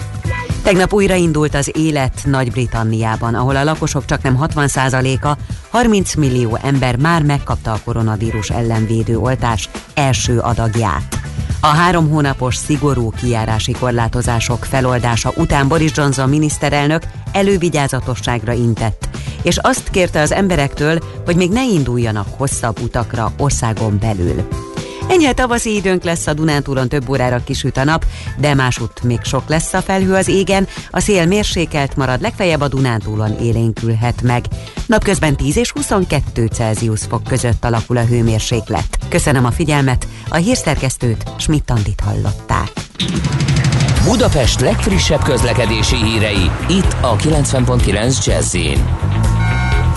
Tegnap újraindult az élet Nagy-Britanniában, ahol a lakosok csak nem 60%-a, 30 millió ember már megkapta a koronavírus ellenvédő oltás első adagját. A három hónapos szigorú kiárási korlátozások feloldása után Boris Johnson miniszterelnök elővigyázatosságra intett, és azt kérte az emberektől, hogy még ne induljanak hosszabb utakra országon belül. Enyhe tavaszi időnk lesz a Dunántúlon több órára kisüt a nap, de másút még sok lesz a felhő az égen, a szél mérsékelt marad, legfeljebb a Dunántúlon élénkülhet meg. Napközben 10 és 22 Celsius fok között alakul a hőmérséklet. Köszönöm a figyelmet, a hírszerkesztőt Schmidt-Tandit hallották. Budapest legfrissebb közlekedési hírei, itt a 90.9 jazz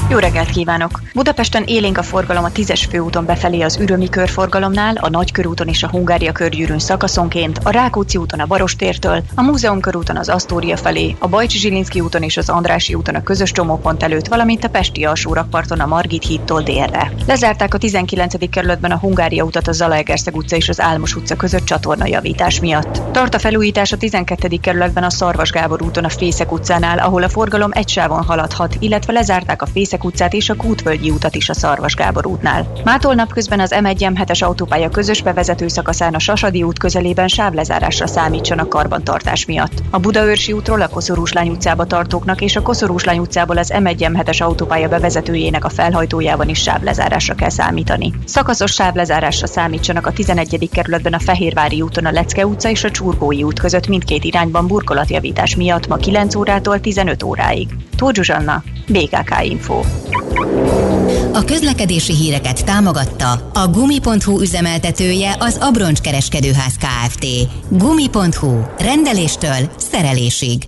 jó reggelt kívánok! Budapesten élénk a forgalom a 10-es főúton befelé az Ürömi körforgalomnál, a Nagykörúton és a Hungária körgyűrűn szakaszonként, a Rákóczi úton a Barostértől, a Múzeum körúton az Asztória felé, a Bajcsi Zsilinszki úton és az Andrási úton a közös csomópont előtt, valamint a Pesti alsórakparton a Margit hídtól délre. Lezárták a 19. kerületben a Hungária utat a Zalaegerszeg utca és az Álmos utca között csatornajavítás miatt. Tart a felújítás a 12. kerületben a Szarvas Gábor úton a Fészek utcánál, ahol a forgalom egy sávon haladhat, illetve lezárták a Fészek Fészek utcát és a Kútvölgyi utat is a Szarvas Gábor útnál. Mától napközben az M1-M7-es autópálya közös bevezető szakaszán a Sasadi út közelében sávlezárásra számítsanak karbantartás miatt. A Budaörsi útról a Koszorúslány utcába tartóknak és a Koszorúslány utcából az M1-M7-es autópálya bevezetőjének a felhajtójában is sávlezárásra kell számítani. Szakaszos sávlezárásra számítsanak a 11. kerületben a Fehérvári úton a Lecke utca és a Csurgói út között mindkét irányban burkolatjavítás miatt ma 9 órától 15 óráig. Tóth Zsuzsanna, BKK Info. A közlekedési híreket támogatta a Gumi.hu üzemeltetője az Abroncs Kereskedőház Kft. Gumi.hu. Rendeléstől szerelésig.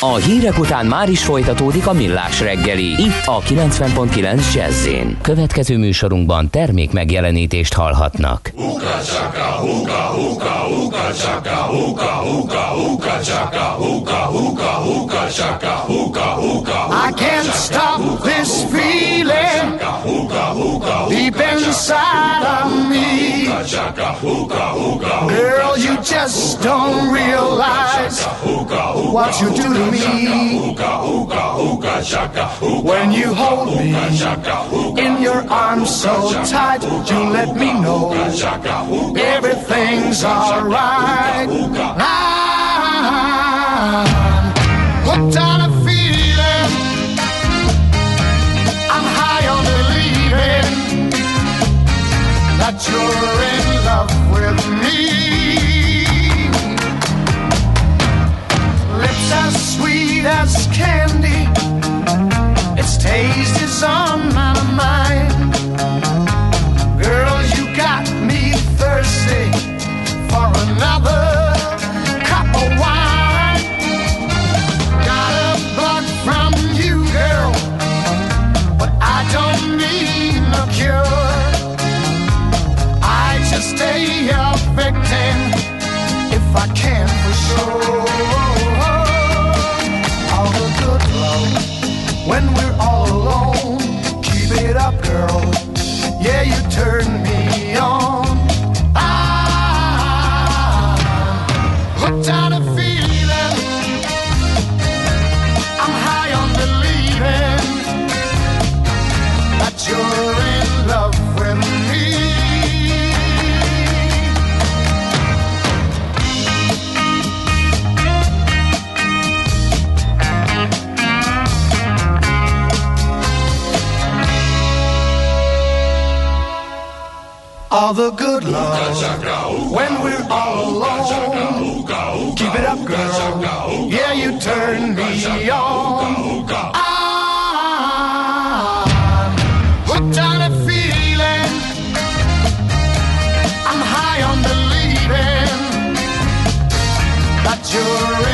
A hírek után már is folytatódik a millás reggeli. Itt a 90.9 jazz Következő műsorunkban termék megjelenítést hallhatnak. Uka chaka, uka, uka, uka chaka, uka, uka, uka chaka, uka, uka, uka chaka, uka, uka, I can't stop this feeling deep inside of me. Girl, you just don't realize what you do to me. When you hold me in your arms so tight, you let me know everything's alright. I'm hooked on feeling. I'm high on believing that you're in love with me. Love when we're all alone. Keep it up, girl. Yeah, you turn me on. I'm hooked on a feeling. I'm high on believing that you're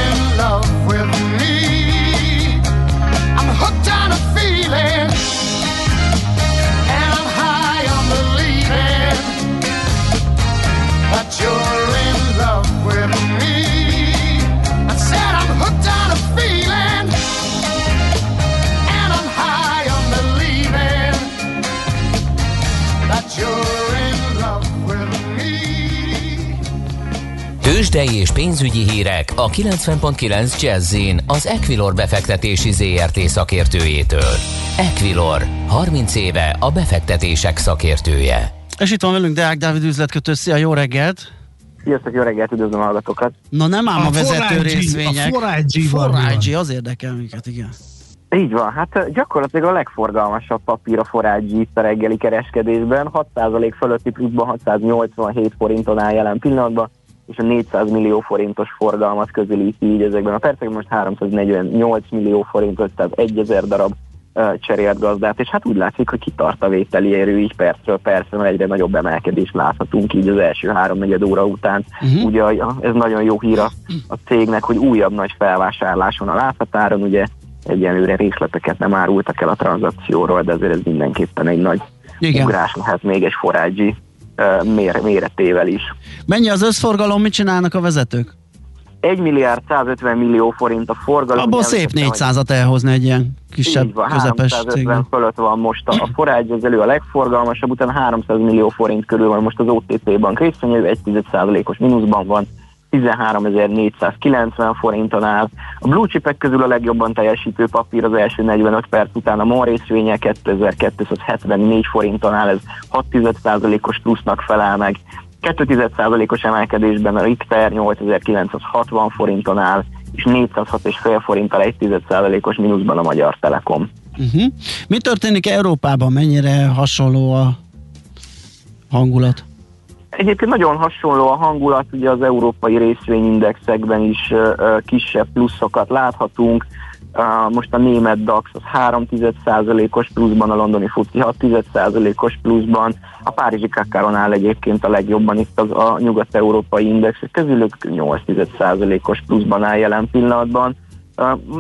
Tőzsdei és pénzügyi hírek a 90.9 Jazzin az Equilor befektetési ZRT szakértőjétől. Equilor, 30 éve a befektetések szakértője. És itt van velünk Deák Dávid üzletkötő. Szia, jó reggelt! Sziasztok, jó reggelt, üdvözlöm a hallgatókat! Na nem ám a, a vezető forágyi, részvények. A forágyi, forágyi, az érdekel minket, igen. Így van, hát gyakorlatilag a legforgalmasabb papír a forágyi itt a reggeli kereskedésben, 6% fölötti pluszban 687 forinton áll jelen pillanatban, és a 400 millió forintos forgalmat közelíti így ezekben a percekben, most 348 millió forintot, tehát 1000 darab cserélt gazdát, és hát úgy látszik, hogy kitart a vételi erő így percről percre, mert egyre nagyobb emelkedést láthatunk így az első háromnegyed óra után. Uh-huh. Ugye ez nagyon jó hír a, a cégnek, hogy újabb nagy felvásárlás van a láthatáron, ugye egyenlőre részleteket nem árultak el a tranzakcióról, de ezért ez mindenképpen egy nagy Igen. ugrás lehet még egy forágyi uh, méretével is. Mennyi az összforgalom, mit csinálnak a vezetők? 1 milliárd 150 millió forint a forgalom. Abból szép 400-at elhozni egy ilyen kisebb van, közepes 350 fölött van most a, a elő a legforgalmasabb, utána 300 millió forint körül van most az OTP bank részvényű, 1,1%-os mínuszban van, 13.490 forinton áll. A blue chipek közül a legjobban teljesítő papír az első 45 perc után a MOL részvénye 2274 forinton áll, ez 6,1%-os plusznak felel meg. 2,1%-os emelkedésben a Richter 8960 forinton áll, és 406,5 forinttal 1,1%-os mínuszban a Magyar Telekom. Uh-huh. Mi történik Európában? Mennyire hasonló a hangulat? Egyébként nagyon hasonló a hangulat, ugye az európai részvényindexekben is kisebb pluszokat láthatunk. Most a német DAX az 3 os pluszban, a londoni FTSE 6% os pluszban, a párizsi Kakaron áll egyébként a legjobban itt az a nyugat-európai indexek közülük 8% os pluszban áll jelen pillanatban.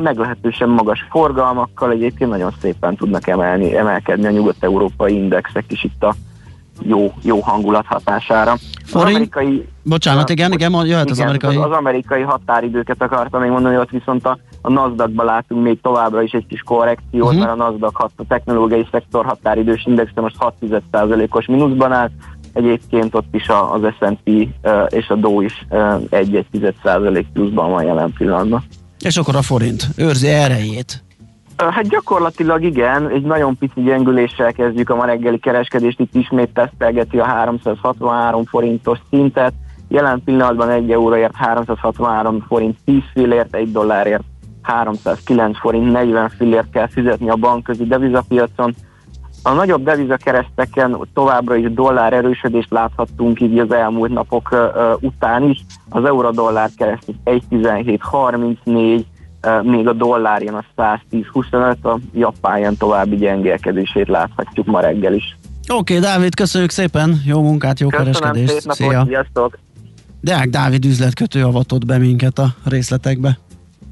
Meglehetősen magas forgalmakkal egyébként nagyon szépen tudnak emelni, emelkedni a nyugat-európai indexek is itt a jó, jó hangulat hatására. Forint? Az amerikai, Bocsánat, igen, igen, jöhet igen, az amerikai. Az, az amerikai határidőket akartam még mondani, hogy ott viszont a, a NASDAQ-ban látunk még továbbra is egy kis korrekciót, uh-huh. mert a NASDAQ hat, a technológiai szektor határidős index most 6%-os mínuszban áll, egyébként ott is a, az S&P és a Dow is uh, 1,1% pluszban van jelen pillanatban. És akkor a forint őrzi erejét. Hát gyakorlatilag igen, egy nagyon pici gyengüléssel kezdjük a ma reggeli kereskedést, itt ismét tesztelgeti a 363 forintos szintet, jelen pillanatban 1 euróért 363 forint 10 fillért, 1 dollárért 309 forint 40 fillért kell fizetni a bankközi devizapiacon. A nagyobb devizakereszteken továbbra is dollár erősödést láthattunk így az elmúlt napok uh, után is. Az euró-dollár kereszt 1.1734, még a dollár jön a 110-25, a japán további gyengélkedését láthatjuk ma reggel is. Oké, okay, Dávid, köszönjük szépen, jó munkát, jó Köszönöm, kereskedést. Szép napot, Szia. sziasztok! Deák Dávid üzletkötő avatott be minket a részletekbe.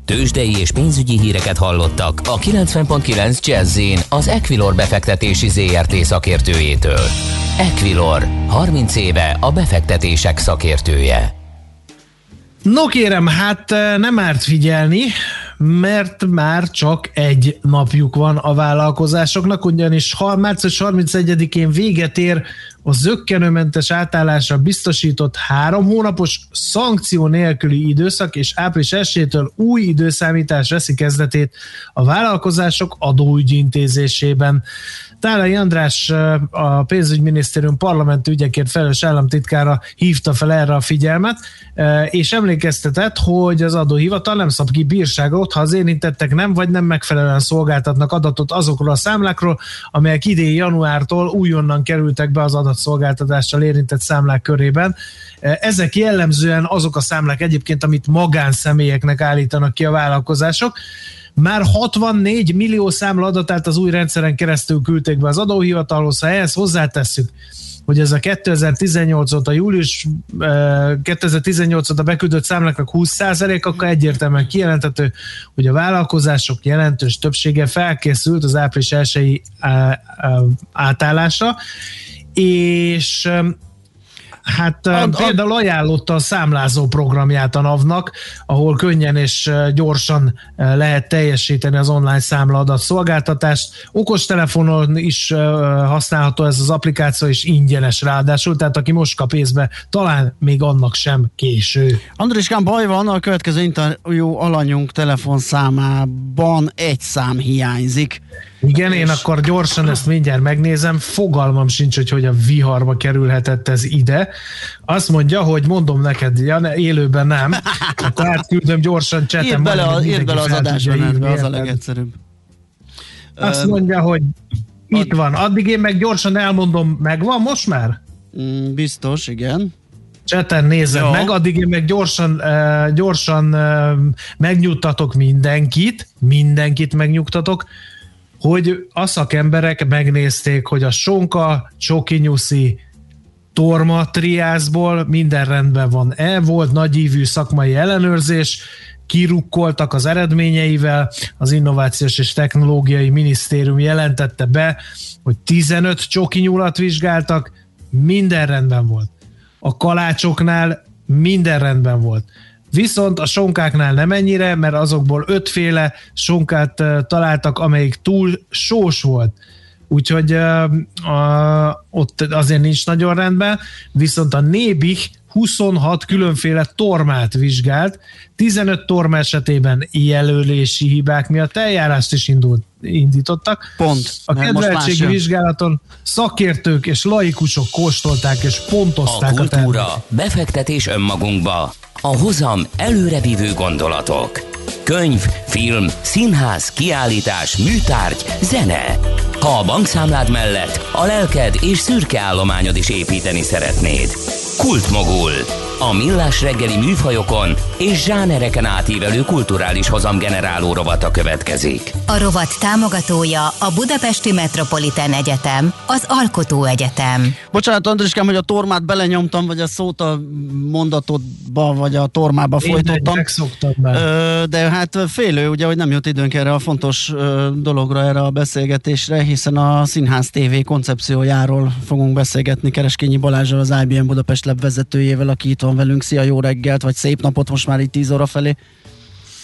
Tőzsdei és pénzügyi híreket hallottak a 90.9 jazz az Equilor befektetési ZRT szakértőjétől. Equilor, 30 éve a befektetések szakértője. No kérem, hát nem árt figyelni, mert már csak egy napjuk van a vállalkozásoknak, ugyanis március 31-én véget ér a zöggenőmentes átállásra biztosított három hónapos szankció nélküli időszak, és április 1 új időszámítás veszi kezdetét a vállalkozások adóügyi intézésében. Tálai András, a pénzügyminisztérium parlamenti ügyekért felelős államtitkára hívta fel erre a figyelmet, és emlékeztetett, hogy az adóhivatal nem szab ki bírságot, ha az érintettek nem vagy nem megfelelően szolgáltatnak adatot azokról a számlákról, amelyek idén januártól újonnan kerültek be az adatszolgáltatással érintett számlák körében. Ezek jellemzően azok a számlák egyébként, amit magánszemélyeknek állítanak ki a vállalkozások, már 64 millió számla adatát az új rendszeren keresztül küldték be az adóhivatalhoz, ha ehhez hozzátesszük, hogy ez a 2018 óta, július 2018 óta beküldött számláknak 20% akkor egyértelműen kijelenthető, hogy a vállalkozások jelentős többsége felkészült az április 1 átállásra, és Hát ad, például ajánlotta a számlázó programját a NAV-nak, ahol könnyen és gyorsan lehet teljesíteni az online számlaadat szolgáltatást. Okostelefonon is használható ez az applikáció, és ingyenes ráadásul, tehát aki most kap észbe, talán még annak sem késő. Andriskán, baj van, a következő interjú alanyunk telefonszámában egy szám hiányzik. Igen, én akkor gyorsan ezt mindjárt megnézem, fogalmam sincs, hogy hogy a viharba kerülhetett ez ide. Azt mondja, hogy mondom neked, ja, ne, élőben nem, akkor átküldöm gyorsan csetem. Írd bele, a, írd bele az adásban, az a legegyszerűbb. Azt mondja, hogy itt van. Addig én meg gyorsan elmondom, megvan most már? Mm, biztos, igen. Cseten nézed Jó. meg, addig én meg gyorsan, gyorsan megnyugtatok mindenkit, mindenkit megnyugtatok, hogy a szakemberek megnézték, hogy a sonka, csokinyuszi, torma triászból minden rendben van-e, volt nagyívű szakmai ellenőrzés, kirukkoltak az eredményeivel, az Innovációs és Technológiai Minisztérium jelentette be, hogy 15 csokinyulat vizsgáltak, minden rendben volt. A kalácsoknál minden rendben volt. Viszont a sonkáknál nem ennyire, mert azokból ötféle sonkát találtak, amelyik túl sós volt. Úgyhogy uh, uh, ott azért nincs nagyon rendben, viszont a Nébich 26 különféle tormát vizsgált, 15 torma esetében jelölési hibák miatt eljárást is indult, indítottak. Pont. A kedveltségi vizsgálaton szakértők és laikusok kóstolták és pontozták a kultúra, a befektetés önmagunkba, a hozam előrevívő gondolatok. Könyv, film, színház, kiállítás, műtárgy, zene. Ha a bankszámlád mellett a lelked és szürke állományod is építeni szeretnéd. Kultmogul. A millás reggeli műfajokon és zsánereken átívelő kulturális hozamgeneráló rovata következik. A rovat támogatója a Budapesti Metropolitán Egyetem, az Alkotó Egyetem. Bocsánat, Andriskám, hogy a tormát belenyomtam, vagy a szót a mondatodba, vagy a tormába folytottam. De hát félő, ugye, hogy nem jut időnk erre a fontos dologra, erre a beszélgetésre, hiszen a Színház TV koncepciójáról fogunk beszélgetni Kereskényi Balázsral, az IBM Budapest Lab vezetőjével, aki itt van velünk. Szia, jó reggelt, vagy szép napot most már itt 10 óra felé.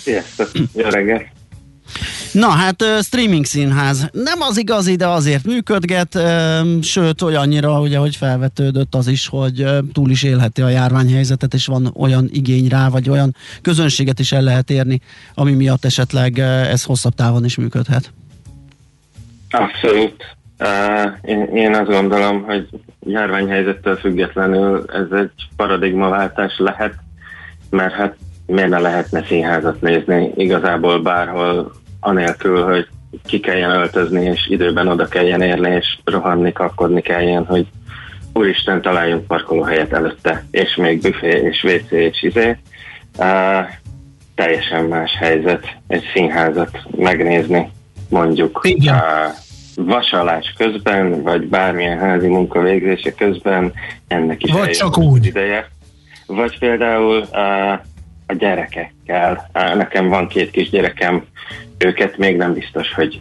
Sziasztok, jó reggelt. Na hát streaming színház nem az igazi, de azért működget, sőt olyannyira, ugye, hogy felvetődött az is, hogy túl is élheti a járványhelyzetet, és van olyan igény rá, vagy olyan közönséget is el lehet érni, ami miatt esetleg ez hosszabb távon is működhet. Abszolút. Én, én azt gondolom, hogy járványhelyzettől függetlenül ez egy paradigmaváltás lehet, mert hát miért ne lehetne színházat nézni igazából bárhol, anélkül, hogy ki kelljen öltözni, és időben oda kelljen érni, és rohanni, kakkodni kelljen, hogy úristen, találjunk parkolóhelyet előtte, és még büfé, és WC, és izé. Uh, teljesen más helyzet egy színházat megnézni, mondjuk. Igen. Uh, vasalás közben, vagy bármilyen házi munka végzése közben, ennek is vagy csak úgy. ideje. Vagy például uh, a gyerekekkel. Nekem van két kis gyerekem, őket még nem biztos, hogy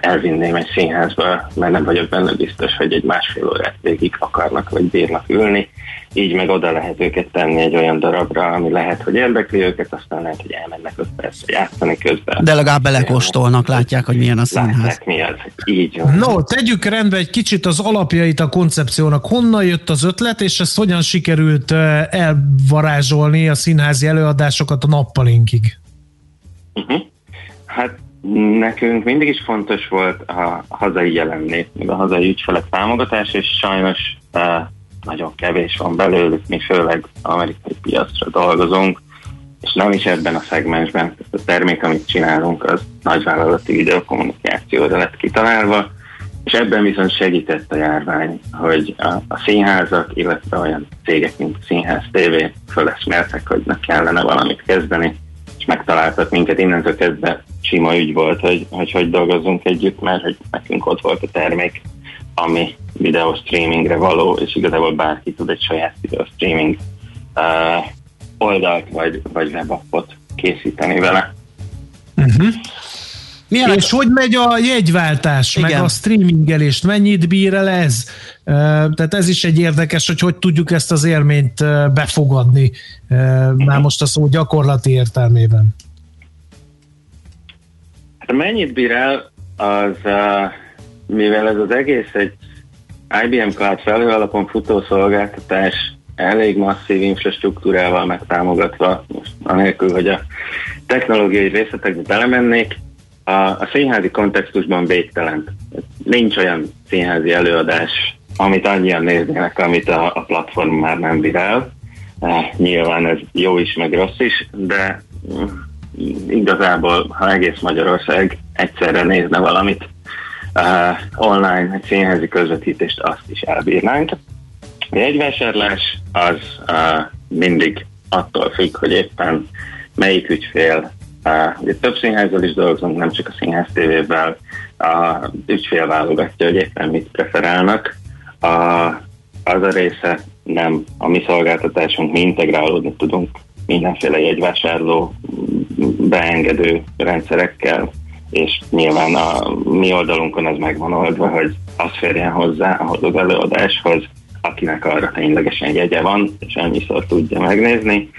elvinném egy színházba, mert nem vagyok benne biztos, hogy egy másfél órát végig akarnak vagy bírnak ülni így meg oda lehet őket tenni egy olyan darabra, ami lehet, hogy érdekli őket, aztán lehet, hogy elmennek 5 percre játszani közben. De legalább belekóstolnak, látják, hogy milyen a színház. Látják, mi az. Így van. No, tegyük rendbe egy kicsit az alapjait a koncepciónak. Honnan jött az ötlet, és ezt hogyan sikerült elvarázsolni a színházi előadásokat a nappalinkig? Uh-huh. Hát nekünk mindig is fontos volt a hazai jelenlét, meg a hazai ügyfelek támogatás, és sajnos uh, nagyon kevés van belőlük, mi főleg amerikai piacra dolgozunk, és nem is ebben a szegmensben. A termék, amit csinálunk, az nagyvállalati videokommunikációra lett kitalálva, és ebben viszont segített a járvány, hogy a, a színházak, illetve olyan cégek, mint Színház TV föleszméltek, hogy ne kellene valamit kezdeni, és megtaláltak minket. Innentől kezdve sima ügy volt, hogy hogy, hogy dolgozzunk együtt, mert hogy nekünk ott volt a termék, ami videó streamingre való, és igazából bárki tud egy saját videó streaming uh, oldalt vagy, vagy webappot készíteni vele. Uh-huh. Milyen és a... hogy megy a jegyváltás, Igen. meg a streamingelést, mennyit bír el ez? Tehát ez is egy érdekes, hogy hogy tudjuk ezt az élményt befogadni, már most a szó gyakorlati értelmében. Hát mennyit bír el, az, mivel ez az egész egy IBM Cloud felhő alapon futó szolgáltatás, elég masszív infrastruktúrával megtámogatva, most anélkül, hogy a technológiai részletekbe belemennék, a, a színházi kontextusban végtelen. Nincs olyan színházi előadás, amit annyian néznének, amit a, a platform már nem virál. E, nyilván ez jó is, meg rossz is, de mm, igazából, ha egész Magyarország egyszerre nézne valamit uh, online, egy színházi közvetítést, azt is elbírnánk. A jegyvásárlás az uh, mindig attól függ, hogy éppen melyik ügyfél Uh, ugye több színházzal is dolgozunk, nem csak a színház tévével. A ügyfél válogatja, hogy éppen mit preferálnak. A, az a része nem a mi szolgáltatásunk, mi integrálódni tudunk mindenféle jegyvásárló beengedő rendszerekkel, és nyilván a mi oldalunkon ez megvan oldva, hogy az férjen hozzá ahhoz az előadáshoz, akinek arra ténylegesen jegye van, és annyiszor tudja megnézni,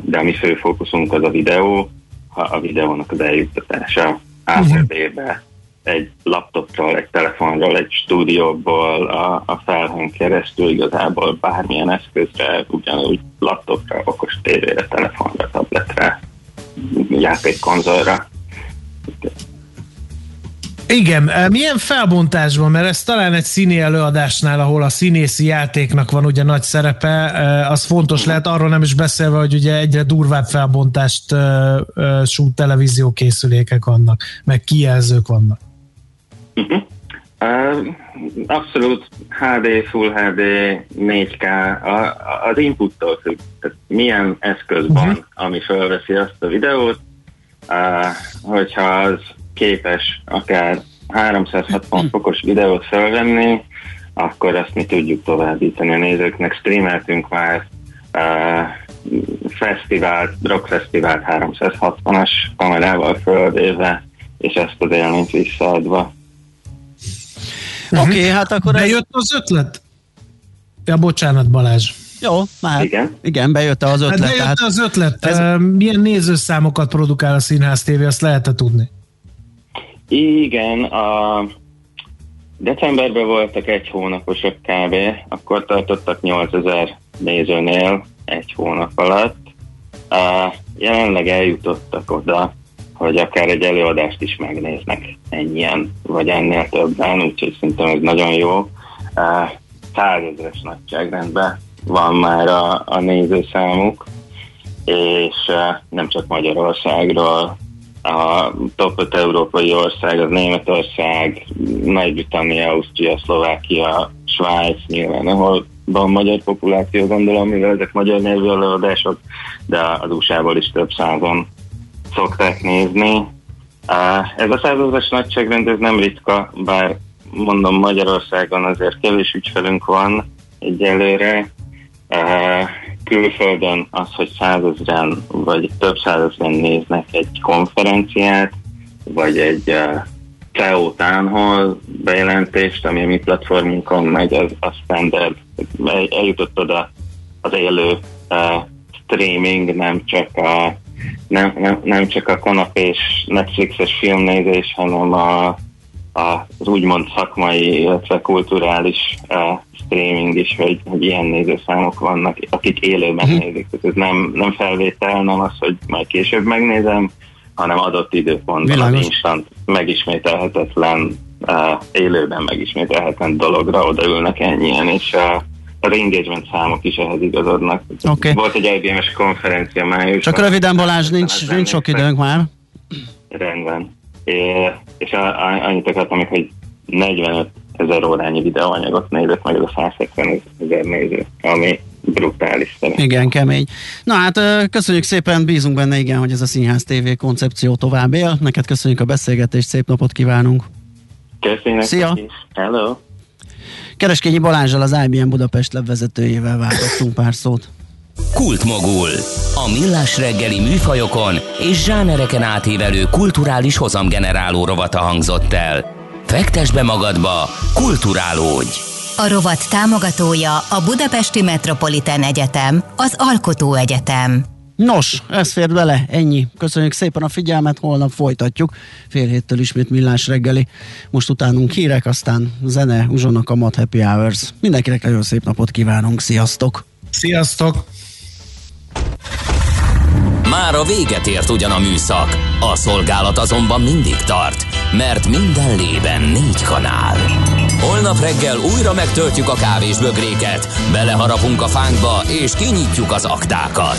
de a mi fő fókuszunk az a videó, a videónak az eljuttatása. AVB-be, egy laptopról, egy telefonról, egy stúdióból, a, a felhőn keresztül igazából bármilyen eszközre, ugyanúgy laptopra, okos tévére, telefonra, tabletre, játékkonzolra. Igen, eh, milyen felbontásban, mert ez talán egy színi előadásnál, ahol a színészi játéknak van ugye nagy szerepe, eh, az fontos lehet, arról nem is beszélve, hogy ugye egyre durvább felbontást uh, sú televízió készülékek vannak, meg kijelzők vannak. Uh-huh. Uh, abszolút HD, Full HD, 4K, a, az inputtól függ. Tehát milyen eszköz van, uh-huh. ami felveszi azt a videót, uh, hogyha az képes akár 360 fokos videót felvenni, akkor azt mi tudjuk továbbítani a nézőknek. Streameltünk már uh, fesztivált, rockfesztivált 360-as kamerával fölvéve, és ezt az élményt visszaadva. Oké, okay, hát akkor... Bejött az ötlet? Ja, bocsánat Balázs. Jó, már. Igen. Igen, bejött az ötlet. Hát bejött tehát az ötlet. Ez... Milyen nézőszámokat produkál a Színház TV, azt lehet tudni? Igen, a decemberben voltak egy hónaposak kb. Akkor tartottak 8000 nézőnél egy hónap alatt. A, jelenleg eljutottak oda, hogy akár egy előadást is megnéznek ennyien, vagy ennél többen, úgyhogy szerintem ez nagyon jó. Százezres nagyságrendben van már a, a nézőszámuk, és nem csak Magyarországról, a top 5 európai ország, az Németország, Nagy-Britannia, Ausztria, Szlovákia, Svájc nyilván, ahol van magyar populáció, gondolom, mivel ezek magyar nyelvű előadások, de az USA-ból is több százon szokták nézni. Ez a százazas nagyságrend, ez nem ritka, bár mondom Magyarországon azért kevés ügyfelünk van egyelőre, külföldön az, hogy százezren vagy több százezren néznek egy konferenciát, vagy egy CEO Town bejelentést, ami a mi platformunkon megy, az, az standard. Eljutott oda az élő streaming, nem csak a nem, nem, nem csak a kanapés Netflixes filmnézés, hanem a, a, az úgymond szakmai, illetve kulturális uh, streaming is, hogy, hogy ilyen nézőszámok vannak, akik élőben uh-huh. nézik. Tehát ez nem, nem felvétel, nem az, hogy majd később megnézem, hanem adott időpontban az instant megismételhetetlen, uh, élőben megismételhetetlen dologra odaülnek ennyien, és uh, az engagement számok is ehhez igazodnak. Okay. Volt egy IBM-es konferencia május. Csak röviden Balázs, nincs, nincs sok időnk már. Rendben. É, és annyit akartam, hogy 45 ezer órányi videóanyagot nézett meg ez a 170 ezer néző, ami brutális szerintem. Igen, kemény. Na hát köszönjük szépen, bízunk benne igen, hogy ez a Színház TV koncepció tovább él. Neked köszönjük a beszélgetést, szép napot kívánunk. Köszönjük. Szia. Hello. Kereskényi Balázsral az IBM Budapest levezetőjével váltottunk pár szót. Kultmogul. A millás reggeli műfajokon és zsánereken átívelő kulturális hozamgeneráló rovata hangzott el. Fektes be magadba, kulturálódj! A rovat támogatója a Budapesti Metropolitán Egyetem, az Alkotó Egyetem. Nos, ez fér bele, ennyi. Köszönjük szépen a figyelmet, holnap folytatjuk. Fél héttől ismét millás reggeli. Most utánunk hírek, aztán zene, uzsonnak a Mad Happy Hours. Mindenkinek nagyon szép napot kívánunk, sziasztok! Sziasztok! Már a véget ért ugyan a műszak, a szolgálat azonban mindig tart, mert minden lében négy kanál. Holnap reggel újra megtöltjük a kávés bögréket, beleharapunk a fánkba és kinyitjuk az aktákat.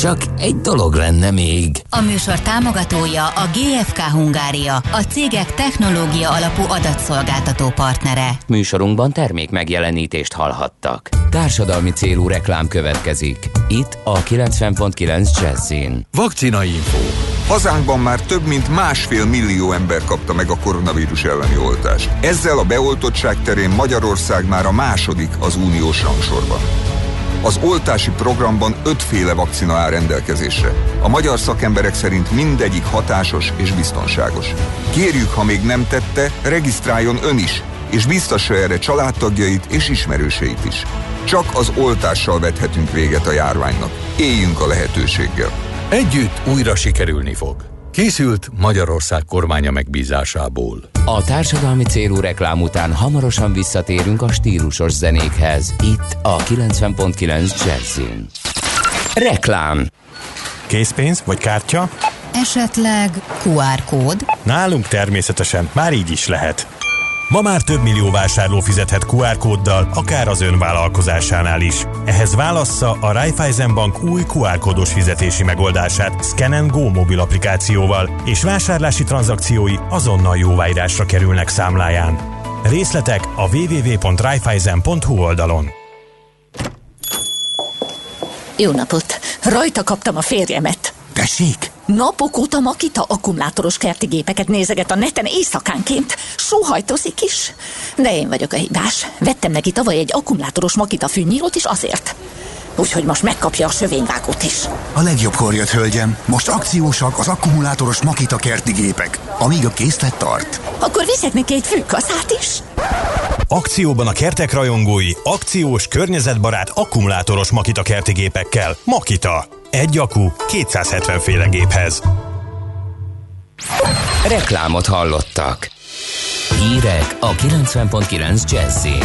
Csak egy dolog lenne még. A műsor támogatója a GFK Hungária, a cégek technológia alapú adatszolgáltató partnere. Műsorunkban termék megjelenítést hallhattak. Társadalmi célú reklám következik. Itt a 90.9 Jazzin. Vakcina Info. Hazánkban már több mint másfél millió ember kapta meg a koronavírus elleni oltást. Ezzel a beoltottság terén Magyarország már a második az uniós rangsorban. Az oltási programban ötféle vakcina áll rendelkezésre. A magyar szakemberek szerint mindegyik hatásos és biztonságos. Kérjük, ha még nem tette, regisztráljon ön is, és biztassa erre családtagjait és ismerőseit is. Csak az oltással vethetünk véget a járványnak. Éljünk a lehetőséggel. Együtt újra sikerülni fog. Készült Magyarország kormánya megbízásából. A társadalmi célú reklám után hamarosan visszatérünk a stílusos zenékhez. Itt a 90.9 Jazzin. Reklám Készpénz vagy kártya? Esetleg QR kód? Nálunk természetesen már így is lehet. Ma már több millió vásárló fizethet QR kóddal, akár az ön vállalkozásánál is. Ehhez válassza a Raiffeisen Bank új QR kódos fizetési megoldását Scan Go mobil applikációval, és vásárlási tranzakciói azonnal jóváírásra kerülnek számláján. Részletek a www.raiffeisen.hu oldalon. Jó napot! Rajta kaptam a férjemet. Tessék? Napok óta Makita akkumulátoros kerti gépeket nézeget a neten éjszakánként. Sóhajtozik is. De én vagyok a hibás. Vettem neki tavaly egy akkumulátoros Makita fűnyírót is azért. Úgyhogy most megkapja a sövényvágót is. A legjobbkor jött, hölgyem. Most akciósak az akkumulátoros Makita kerti gépek, amíg a készlet tart. Akkor viszek neki egy fűkaszát is. Akcióban a kertek rajongói, akciós, környezetbarát, akkumulátoros Makita kerti gépekkel. Makita. Egy akku 270 féle géphez. Reklámot hallottak. Hírek a 90.9 Jazzin.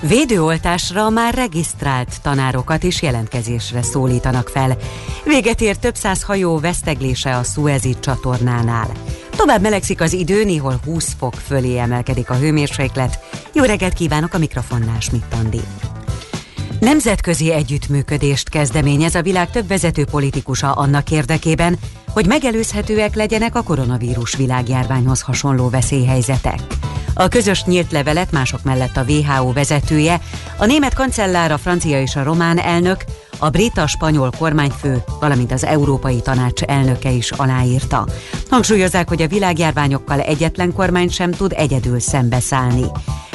Védőoltásra már regisztrált tanárokat is jelentkezésre szólítanak fel. Véget ér több száz hajó veszteglése a Suezi csatornánál. Tovább melegszik az idő, néhol 20 fok fölé emelkedik a hőmérséklet. Jó reggelt kívánok a mikrofonnál, Schmidt Andi. Nemzetközi együttműködést kezdeményez a világ több vezető politikusa annak érdekében, hogy megelőzhetőek legyenek a koronavírus világjárványhoz hasonló veszélyhelyzetek. A közös nyílt levelet mások mellett a WHO vezetője, a német kancellár, a francia és a román elnök, a brit, a spanyol kormányfő, valamint az Európai Tanács elnöke is aláírta. Hangsúlyozzák, hogy a világjárványokkal egyetlen kormány sem tud egyedül szembeszállni.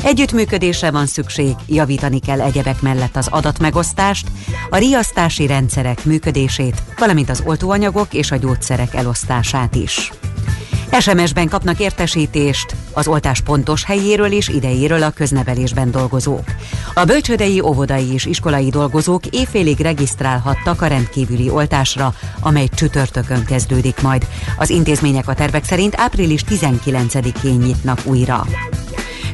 Együttműködésre van szükség, javítani kell egyebek mellett az adatmegosztást, a riasztási rendszerek működését, valamint az oltóanyagok és a gyógyszerek elosztását is. SMS-ben kapnak értesítést az oltás pontos helyéről és idejéről a köznevelésben dolgozók. A bölcsödei, óvodai és iskolai dolgozók évfélig regisztrálhattak a rendkívüli oltásra, amely csütörtökön kezdődik majd. Az intézmények a tervek szerint április 19-én nyitnak újra.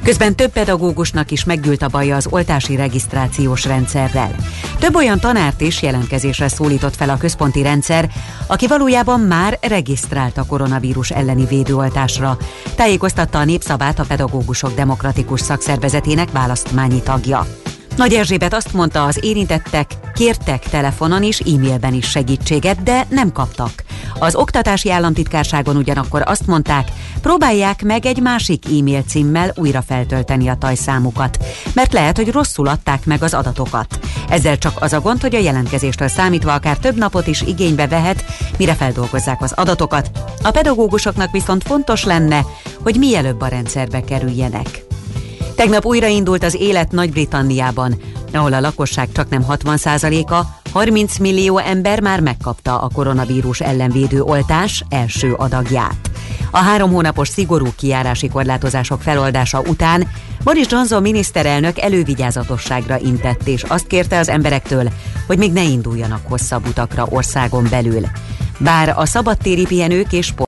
Közben több pedagógusnak is meggyűlt a baja az oltási regisztrációs rendszerrel. Több olyan tanárt is jelentkezésre szólított fel a központi rendszer, aki valójában már regisztrált a koronavírus elleni védőoltásra. Tájékoztatta a Népszabát a Pedagógusok Demokratikus Szakszervezetének választmányi tagja. Nagy Erzsébet azt mondta, az érintettek kértek telefonon és e-mailben is segítséget, de nem kaptak. Az oktatási államtitkárságon ugyanakkor azt mondták, próbálják meg egy másik e-mail címmel újra feltölteni a tajszámukat, mert lehet, hogy rosszul adták meg az adatokat. Ezzel csak az a gond, hogy a jelentkezéstől számítva akár több napot is igénybe vehet, mire feldolgozzák az adatokat. A pedagógusoknak viszont fontos lenne, hogy mielőbb a rendszerbe kerüljenek. Tegnap újraindult az élet Nagy-Britanniában, ahol a lakosság csak nem 60%-a, 30 millió ember már megkapta a koronavírus ellenvédő oltás első adagját. A három hónapos szigorú kiárási korlátozások feloldása után Boris Johnson miniszterelnök elővigyázatosságra intett, és azt kérte az emberektől, hogy még ne induljanak hosszabb utakra országon belül. Bár a szabadtéri pihenők és